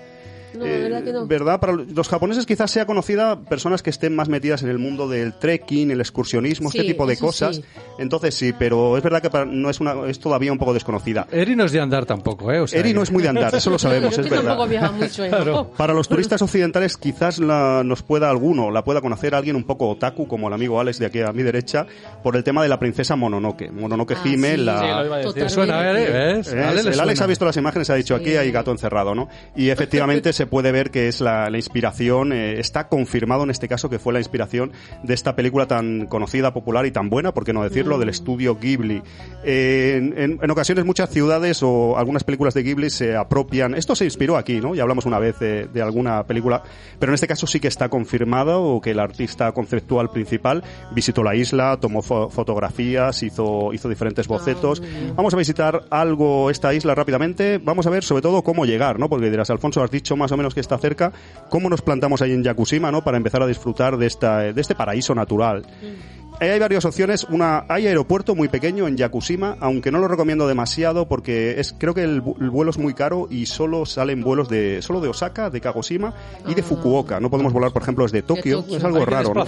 no, la Eh, verdad que no. ¿Verdad? Para los japoneses quizás sea conocida personas que estén más metidas en el mundo del trekking, el excursionismo, Sí, este tipo de cosas. sí. Entonces sí, pero es verdad que para- no es una es todavía un poco desconocida. Eri no es de andar tampoco, ¿eh? O sea, Eri no es muy de andar, eso lo (laughs) sabemos, es verdad. viaja mucho en Claro. (laughs) Para los turistas occidentales quizás la- nos pueda alguno, la pueda conocer alguien un poco otaku, como el amigo Alex de aquí a mi derecha, por el tema de la princesa Mononoke. Mononoke Ah, Hime, sí. la... Sí, lo iba a decir. ¿Te suena, Eri? ¿Ves? Eh, Ale le el Alex suena. ha visto las imágenes, ha dicho aquí hay gato encerrado, ¿no? Y efectivamente (laughs) se puede ver que es la, la inspiración, eh, está confirmado en este caso que fue la inspiración de esta película tan conocida, popular y tan buena, por qué no decirlo, Mm. del estudio Ghibli. Eh, en, en- en ocasiones muchas ciudades o algunas películas de Ghibli se apropian, esto se inspiró aquí, ¿no? Ya hablamos una vez de, de alguna película, pero en este caso sí que está confirmado o que el artista conceptual principal visitó la isla, tomó fo- fotografías, hizo, hizo diferentes bocetos. Vamos a visitar algo esta isla rápidamente. Vamos a ver sobre todo cómo llegar, ¿no? Porque dirás, Alfonso, has dicho más o menos que está cerca. ¿Cómo nos plantamos ahí en Yakushima, ¿no? Para empezar a disfrutar de, esta, de este paraíso natural. Ahí hay varias opciones. Una, hay aeropuerto muy pequeño en Yakushima, aunque no lo recomiendo demasiado porque es, creo que el, el vuelo es muy caro y solo salen vuelos de, solo de Osaka, de Kagoshima y de Fukuoka. No podemos volar, por ejemplo, desde Tokio. Tokio. Es algo raro, ¿no?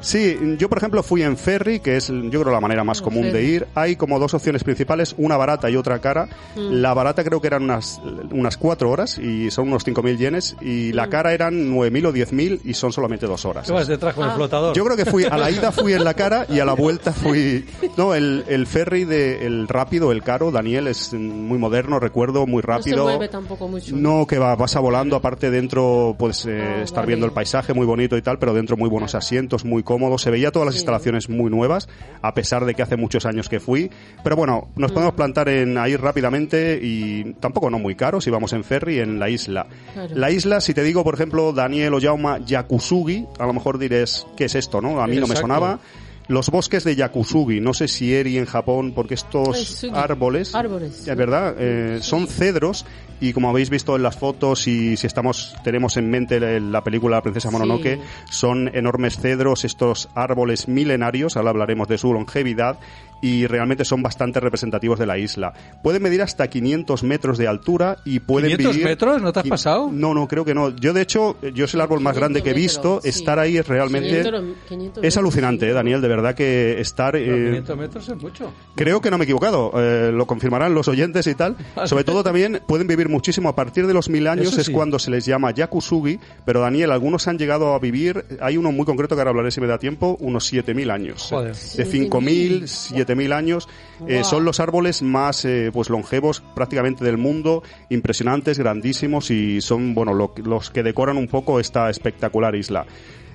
Sí, yo por ejemplo fui en ferry, que es yo creo la manera más común de ir. Hay como dos opciones principales, una barata y otra cara. Mm. La barata creo que eran unas, unas cuatro horas y son unos 5.000 yenes y Mm. la cara eran 9.000 o 10.000 y son solamente dos horas. ¿Qué vas detrás con el Ah. flotador? Yo creo que fui, a la ida fui en la cara (laughs) y a la vuelta fui... No, el, el ferry de, el rápido, el caro, Daniel, es muy moderno, recuerdo, muy No se rápido. mueve tampoco mucho. No, que va, vas a volando, aparte dentro puedes eh, Ah, estar vale. viendo el paisaje muy bonito y tal, pero dentro muy buenos asientos, muy cómodos. Se veía todas las Sí. instalaciones muy nuevas, a pesar de que hace muchos años que fui. Pero bueno, nos Mm. podemos plantar en ahí rápidamente y tampoco no muy caro si vamos en ferry en la isla. Claro. La isla, si te digo, por ejemplo, Daniel Oyauma Yakusugi, a lo mejor diréis, ¿qué es esto, no? A mí no me Exacto. sonaba. Los bosques de Yakusugi, no sé si Eri en Japón, porque estos árboles, Árboles. es verdad, eh, son cedros y como habéis visto en las fotos y si estamos tenemos en mente la, la película La princesa Mononoke, Sí. son enormes cedros, estos árboles milenarios, ahora hablaremos de su longevidad y realmente son bastante representativos de la isla. Pueden medir hasta 500 metros de altura y pueden 500 vivir... metros? ¿No te has pasado? No, no, creo que no. Yo, de hecho, yo es el árbol más 500 grande que he visto. metros, sí. Estar ahí es realmente... 500 500 Es alucinante, eh, metros. Daniel, de verdad que estar... Eh, 500 metros es mucho. Creo que no me he equivocado, eh, lo confirmarán los oyentes y tal. (laughs) Sobre todo también pueden vivir muchísimo. A partir de los mil años Eso es sí. cuando se les llama Yakusugi, pero Daniel, algunos han llegado a vivir, hay uno muy concreto que ahora hablaré si me da tiempo, unos 7.000 años. Joder. De 5.000, 7.000 años. Eh, son los árboles más eh, pues longevos prácticamente del mundo, impresionantes, grandísimos y son bueno lo- los que decoran un poco esta espectacular isla.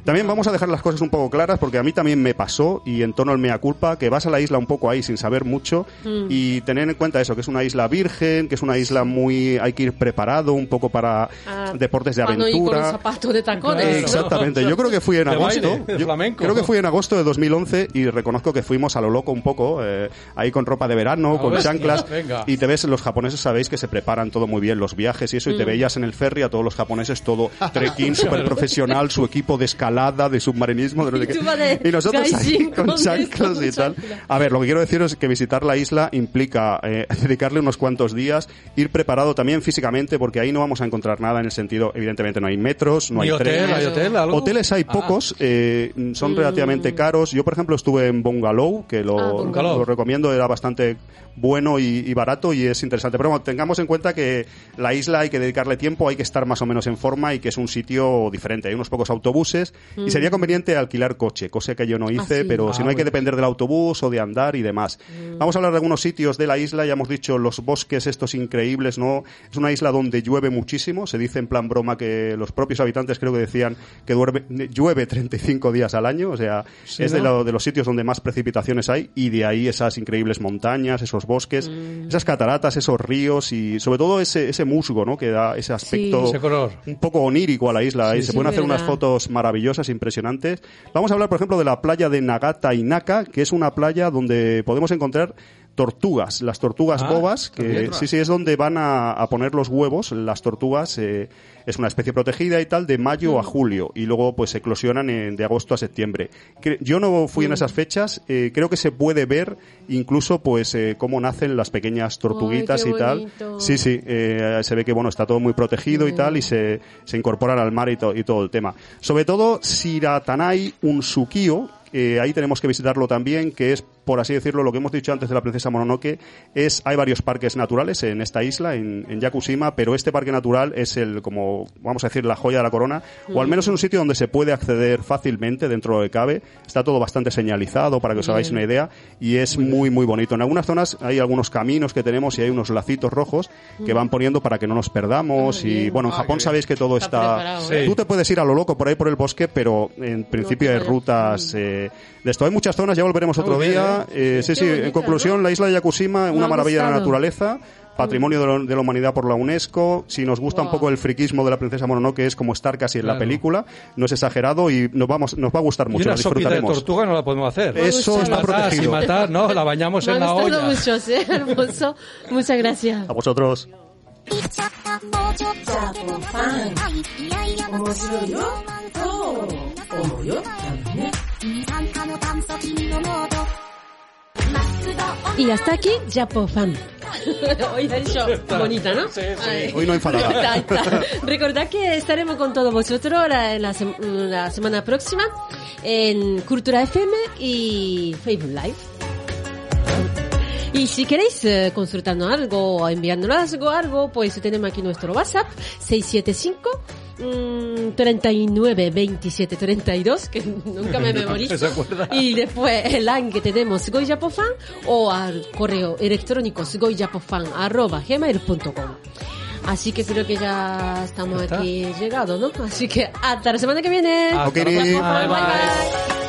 También vamos a dejar las cosas un poco claras porque a mí también me pasó y en tono el mea culpa que vas a la isla un poco ahí sin saber mucho Mm. y tener en cuenta eso, que es una isla virgen, que es una isla muy hay que ir preparado un poco para Ah, deportes de no ir con un aventura. zapato de tacones. Claro. Exactamente, yo creo que fui en De agosto. baile, de Yo flamenco. Creo que fui en agosto de 2011 y reconozco que fuimos a lo loco un poco, eh, ahí con ropa de verano, Ah, con bestia, chanclas. venga. Y te ves, los japoneses sabéis que se preparan todo muy bien, los viajes y eso, y Mm. te veías en el ferry a todos los japoneses todo (laughs) trekking, súper profesional, su equipo de escalada, de submarinismo, de no sé Y qué. (laughs) Y nosotros ahí con chanclas y tal. A ver, lo que quiero decir es que visitar la isla implica eh, (laughs) dedicarle unos cuantos días, ir preparado también físicamente, porque ahí no vamos a encontrar nada en el sentido, evidentemente no hay metros, no ¿Ni hay hotel? trenes. ¿Hay hotel? ¿Algo? Hoteles hay Ah. pocos, eh, son relativamente caros. Yo, por ejemplo, estuve en Bungalow, que lo, Ah, Bungalow. lo recomiendo, era bastante bueno y, y barato y es interesante. Pero bueno, tengamos en cuenta que la isla hay que dedicarle tiempo, hay que estar más o menos en forma y que es un sitio diferente. Hay unos pocos autobuses y sería conveniente alquilar coche, cosa que yo no hice, sí. pero Ah, si no hay que depender del autobús o de andar y demás. Vamos a hablar de algunos sitios de la isla, ya hemos dicho los bosques estos increíbles, ¿no? Es una isla donde llueve muchísimo, se dice en plan broma que los propios habitantes creo que decían que duerme- llueve 35 días al año, o sea, Sí, es de, ¿no? lo- de los sitios donde más precipitaciones hay y de ahí esas increíbles montañas, esos bosques, esas cataratas, esos ríos y sobre todo ese, ese musgo, ¿no? Que da ese aspecto Ese color. un poco onírico a la isla. Sí, y se sí, pueden hacer unas fotos maravillosas, impresionantes. Vamos a hablar, por ejemplo, de la playa de Nagata Inaka, que es una playa donde podemos encontrar tortugas, las tortugas Ah, bobas, que sí, sí, es donde van a, a poner los huevos, las tortugas, eh, es una especie protegida y tal, de mayo a julio, y luego pues eclosionan en- de agosto a septiembre. Yo no fui en esas fechas, eh, creo que se puede ver incluso pues eh, cómo nacen las pequeñas tortuguitas Ay, y tal. Sí, sí, eh, se ve que bueno, está todo muy protegido y tal, y se, se incorporan al mar y, to- y todo el tema. Sobre todo, Shiratanai Unsukio, eh, ahí tenemos que visitarlo también, que es, por así decirlo, lo que hemos dicho antes de la princesa Mononoke, es, hay varios parques naturales en esta isla, en, en Yakushima, pero este parque natural es el, como, vamos a decir, la joya de la corona, o al menos en un sitio donde se puede acceder fácilmente dentro de lo que cabe, está todo bastante señalizado para que os hagáis una idea, y es muy, muy bonito. En algunas zonas hay algunos caminos que tenemos y hay unos lacitos rojos que van poniendo para que no nos perdamos, y bueno, en Japón sabéis que todo Está está, ¿eh? Tú te puedes ir a lo loco por ahí por el bosque, pero en principio hay puedes. rutas eh, de esto. Hay muchas zonas, ya volveremos otro Muy bien, día. Eh, sí, sí, bonita, en conclusión, la isla de Yakushima, Me una ha maravilla de la gustado. naturaleza. Patrimonio de, lo- de la humanidad por la UNESCO. Si nos gusta un Wow. poco el friquismo de la princesa Mononoke, es como estar casi en la Claro. película. No es exagerado y nos vamos, nos va a gustar Y mucho. una lo sopita de disfrutaremos. tortuga no la podemos hacer. Eso Me está gusta. Matar, sin protegido. matar, no, la bañamos Me en ha la gustado olla. mucho, ¿sí? hermoso. Muchas gracias. A vosotros. 言っちゃったもうちょっとだけファンいやいや面白いよそう思うよ Y hasta aquí, Japo Fan. (laughs) Hoy ha dicho bonita, ¿no? Ay. Hoy no enfadada. (laughs) Recordad que estaremos con todos vosotros la, la, sem- la semana próxima en Cultura FM y Facebook Live. Y si queréis eh, consultarnos algo o enviarnos algo, algo, pues tenemos aquí nuestro WhatsApp 675 mm, 39 27 32, que (laughs) nunca me (laughs) memorizo. Y después el line que tenemos sgoyapofan o al correo electrónico sgoyapofan arroba gmail.com. Así que creo que ya estamos ¿Ya está? aquí llegados, ¿no? Así que hasta la semana que viene. Próxima. Japofan, Bye, bye. bye.